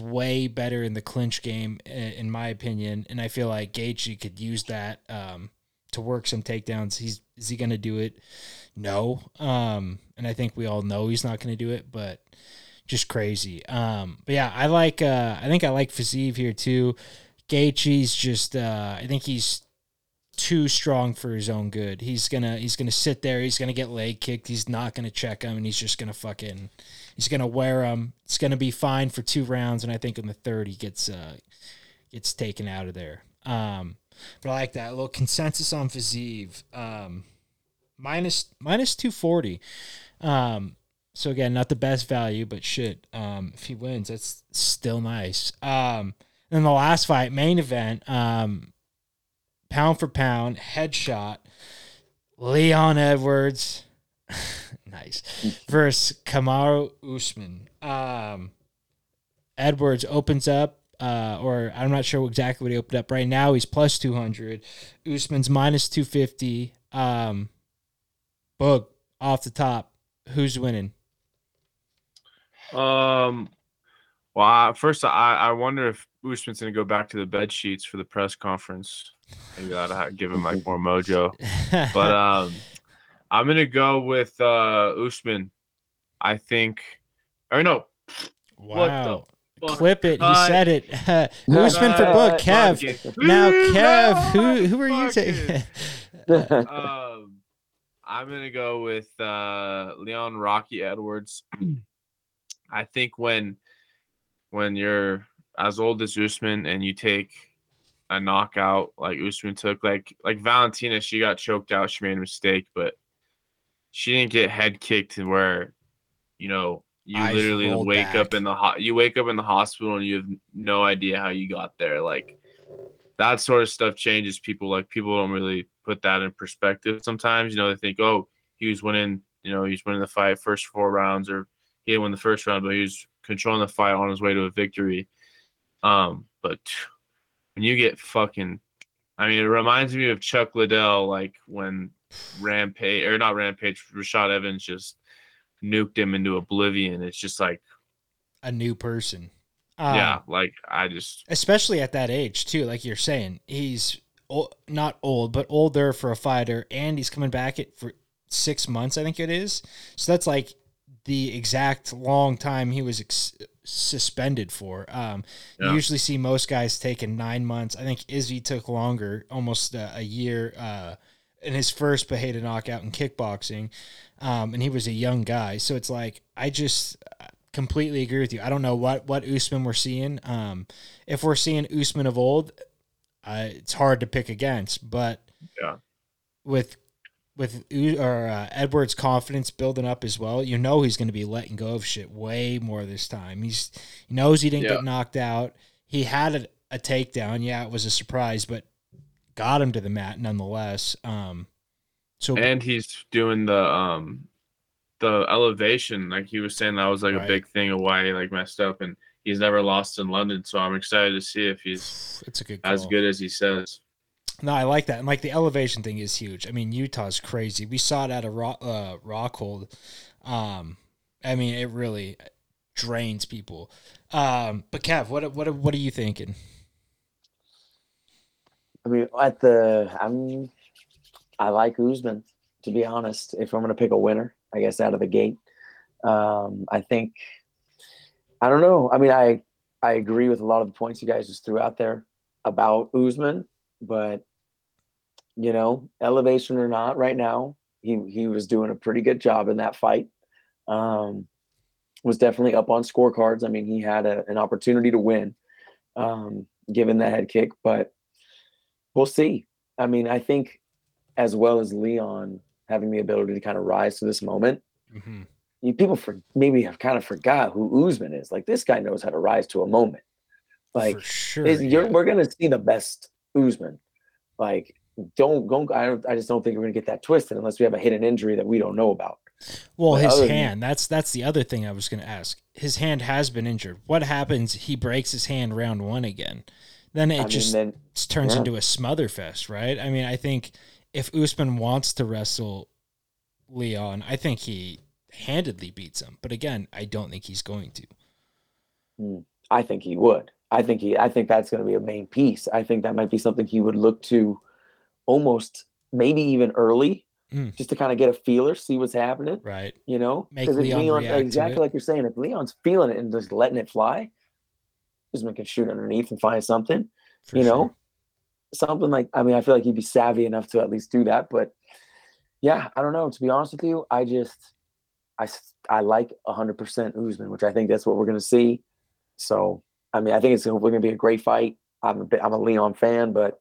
way better in the clinch game, in my opinion, and I feel like Gaethje could use that. Um, to work some takedowns. He's is he going to do it? No. Um, and I think we all know he's not going to do it, but just crazy. Um, but yeah, I like. Uh, I think I like Fiziev here too. Gaethje's just. Uh, I think he's too strong for his own good. He's gonna. He's gonna sit there. He's gonna get leg kicked. He's not gonna check him, and he's just gonna fucking. He's gonna wear him. It's gonna be fine for two rounds, and I think in the third he gets uh, gets taken out of there. Um, but I like that. A little consensus on Fiziev. Um, minus minus two forty. Um, so again, not the best value, but shit. Um, if he wins, that's still nice. Um, and then the last fight, main event, um, pound for pound, headshot, Leon Edwards, nice, versus Kamaru Usman. Um, Edwards opens up uh, or I'm not sure exactly what he opened up. Right now, he's plus 200. Usman's minus 250. Um, Boog, off the top, who's winning? Um, well, I, first I I wonder if Usman's gonna go back to the bed sheets for the press conference. Maybe that'll ha- give him like more mojo. But um, I'm gonna go with uh Usman. I think, or no, wow. fuck? Clip it. He said it. Usman for Boog. Uh, Kev. Fuck. Now, No, Kev, who who are you taking? um, I'm gonna go with uh, Leon Rocky Edwards. I think when when you're as old as Usman and you take a knockout like Usman took, like like Valentina, she got choked out. She made a mistake, but she didn't get head kicked to where, you know, you literally wake back. up in the ho- you wake up in the hospital and you have no idea how you got there. Like that sort of stuff changes people. Like people don't really put that in perspective sometimes. You know, they think, oh, he was winning, you know, he's winning the fight first four rounds, or he didn't win the first round, but he was controlling the fight on his way to a victory. Um, but when you get fucking, I mean, it reminds me of Chuck Liddell, like when Rampage or not Rampage, Rashad Evans just nuked him into oblivion. It's just like, A new person. Um, yeah, like I just especially at that age too like you're saying he's not old but older for a fighter and he's coming back at for six months i think it is so that's like the exact long time he was ex- suspended for um Yeah. you usually see most guys taking nine months i think izzy took longer almost uh, a year uh in his first Baheda knockout in kickboxing um and he was a young guy so it's like i just completely agree with you. I don't know what what Usman we're seeing. Um, if we're seeing Usman of old, uh, it's hard to pick against. But Yeah. with with or uh, Edwards' confidence building up as well, you know he's going to be letting go of shit way more this time. He's he knows he didn't Yeah. get knocked out. He had a, a takedown. Yeah, it was a surprise, but got him to the mat nonetheless. Um, so and he's doing the um the elevation like he was saying that was like Right. a big thing of why he like messed up and he's never lost in London. So I'm excited to see if he's It's a good as good as he says. No, I like that. And like the elevation thing is huge. I mean, Utah's crazy. We saw it at a rock, uh, Rockhold. Um, I mean, it really drains people. Um, but Kev, what what what are you thinking? I mean, at the I'm I like Usman to be honest. If I'm gonna pick a winner, I guess out of the gate, um, I think I don't know. I mean, I I agree with a lot of the points you guys just threw out there about Usman, but you know, elevation or not, right now he he was doing a pretty good job in that fight. Um, was definitely up on scorecards. I mean, he had a, an opportunity to win, um, given the head kick, but we'll see. I mean, I think as well as Leon having the ability to kind of rise to this moment, Mm-hmm. you people for maybe have kind of forgot who Usman is. Like this guy knows how to rise to a moment. Like sure. is, you're, yeah. we're gonna see the best Usman. Like don't go. I don't. I just don't think we're gonna get that twisted unless we have a hidden injury that we don't know about. Well, But his other than- hand, that's that's the other thing I was going to ask. His hand has been injured. What happens he breaks his hand round 1 again? Then it I just mean, then turns yeah. into a smother fest, right? I mean, I think if Usman wants to wrestle Leon, I think he handedly beats him. But again, I don't think he's going to. Hmm. I think he would. I think he. I think that's going to be a main piece. I think that might be something he would look to, almost maybe even early, Mm. just to kind of get a feeler, see what's happening. Right. You know, Make 'Cause if Leon exactly like you're saying, if Leon's feeling it and just letting it fly, Usman can shoot underneath and find something. For you sure. know, something like. I mean, I feel like he'd be savvy enough to at least do that. But yeah, I don't know. To be honest with you, I just, I, I like 100% Usman, which I think that's what we're going to see. So, I mean, I think it's hopefully going to be a great fight. I'm a bit, I'm a Leon fan, but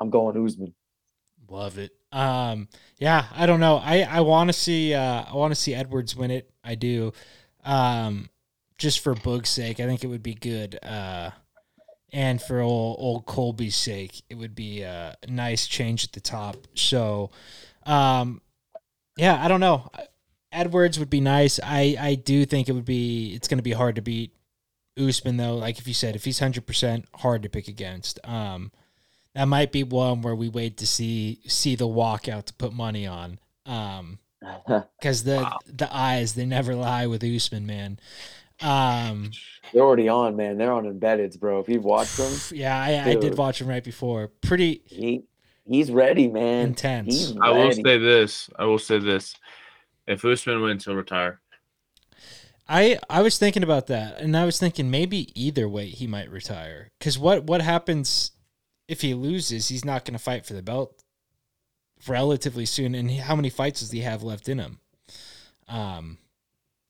I'm going Usman. Love it. Um, yeah, I don't know. I I want to see uh I want to see Edwards win it. I do. Um, just for Boog's sake, I think it would be good. Uh, and for old, old Colby's sake, it would be a nice change at the top. So, um, yeah, I don't know. Edwards would be nice. I I do think it would be. It's going to be hard to beat Usman though. Like if you said, if he's hundred percent, hard to pick against. Um, that might be one where we wait to see see the walkout to put money on. Um, because the Wow. the eyes they never lie with Usman, man. Um, They're already on, man. They're on embeddeds, bro. If you've watched them, yeah, I, I did watch them right before. Pretty he he's ready, man. intense. He's I will say this. I will say this. If Usman wins, he'll retire. I I was thinking about that, and I was thinking maybe either way he might retire. Because what what happens if he loses? He's not going to fight for the belt relatively soon. And how many fights does he have left in him? Um,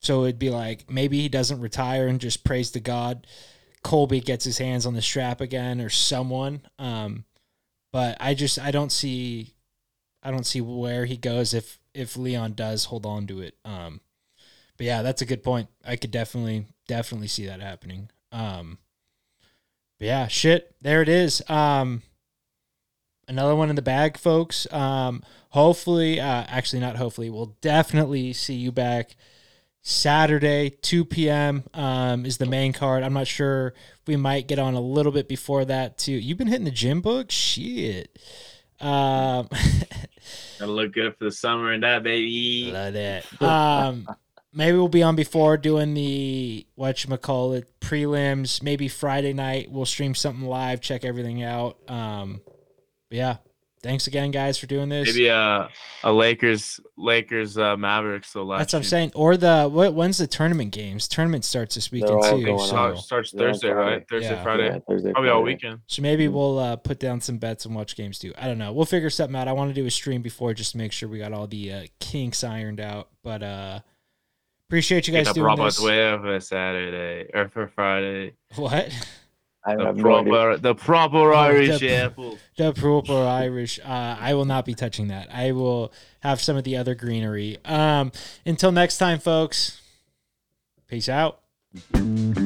so it'd be like maybe he doesn't retire and just prays to God. Colby gets his hands on the strap again, or someone. Um, but I just I don't see I don't see where he goes if if Leon does hold on to it. Um, but yeah, that's a good point. I could definitely definitely see that happening. Um, but yeah, shit, there it is. Um, another one in the bag, folks. Um, hopefully, uh, actually not hopefully, we'll definitely see you back Saturday, 2 p.m. Um, is the main card. I'm not sure. We might get on a little bit before that too. You've been hitting the gym book, shit. Um, Gotta look good for the summer and that baby. Love that. Um, maybe we'll be on before doing the what you call it prelims. Maybe Friday night we'll stream something live. Check everything out. Um, but yeah, thanks again, guys, for doing this. Maybe a a Lakers Lakers uh, Mavericks the last. That's what I'm saying. Or the what? When's the tournament games? Tournament starts this weekend all too. So, Starts, starts Thursday, right? Thursday, Yeah. Friday. Yeah, Thursday, Probably all weekend. so maybe we'll uh, put down some bets and watch games too. I don't know. We'll figure something out. I want to do a stream before just to make sure we got all the uh, kinks ironed out. But uh, appreciate you guys Get doing up this. way for Saturday or for Friday. What? The have no idea. proper, the proper Irish the- apple. The proper Irish. Uh, I will not be touching that. I will have some of the other greenery. Um, until next time, folks. Peace out. Peace.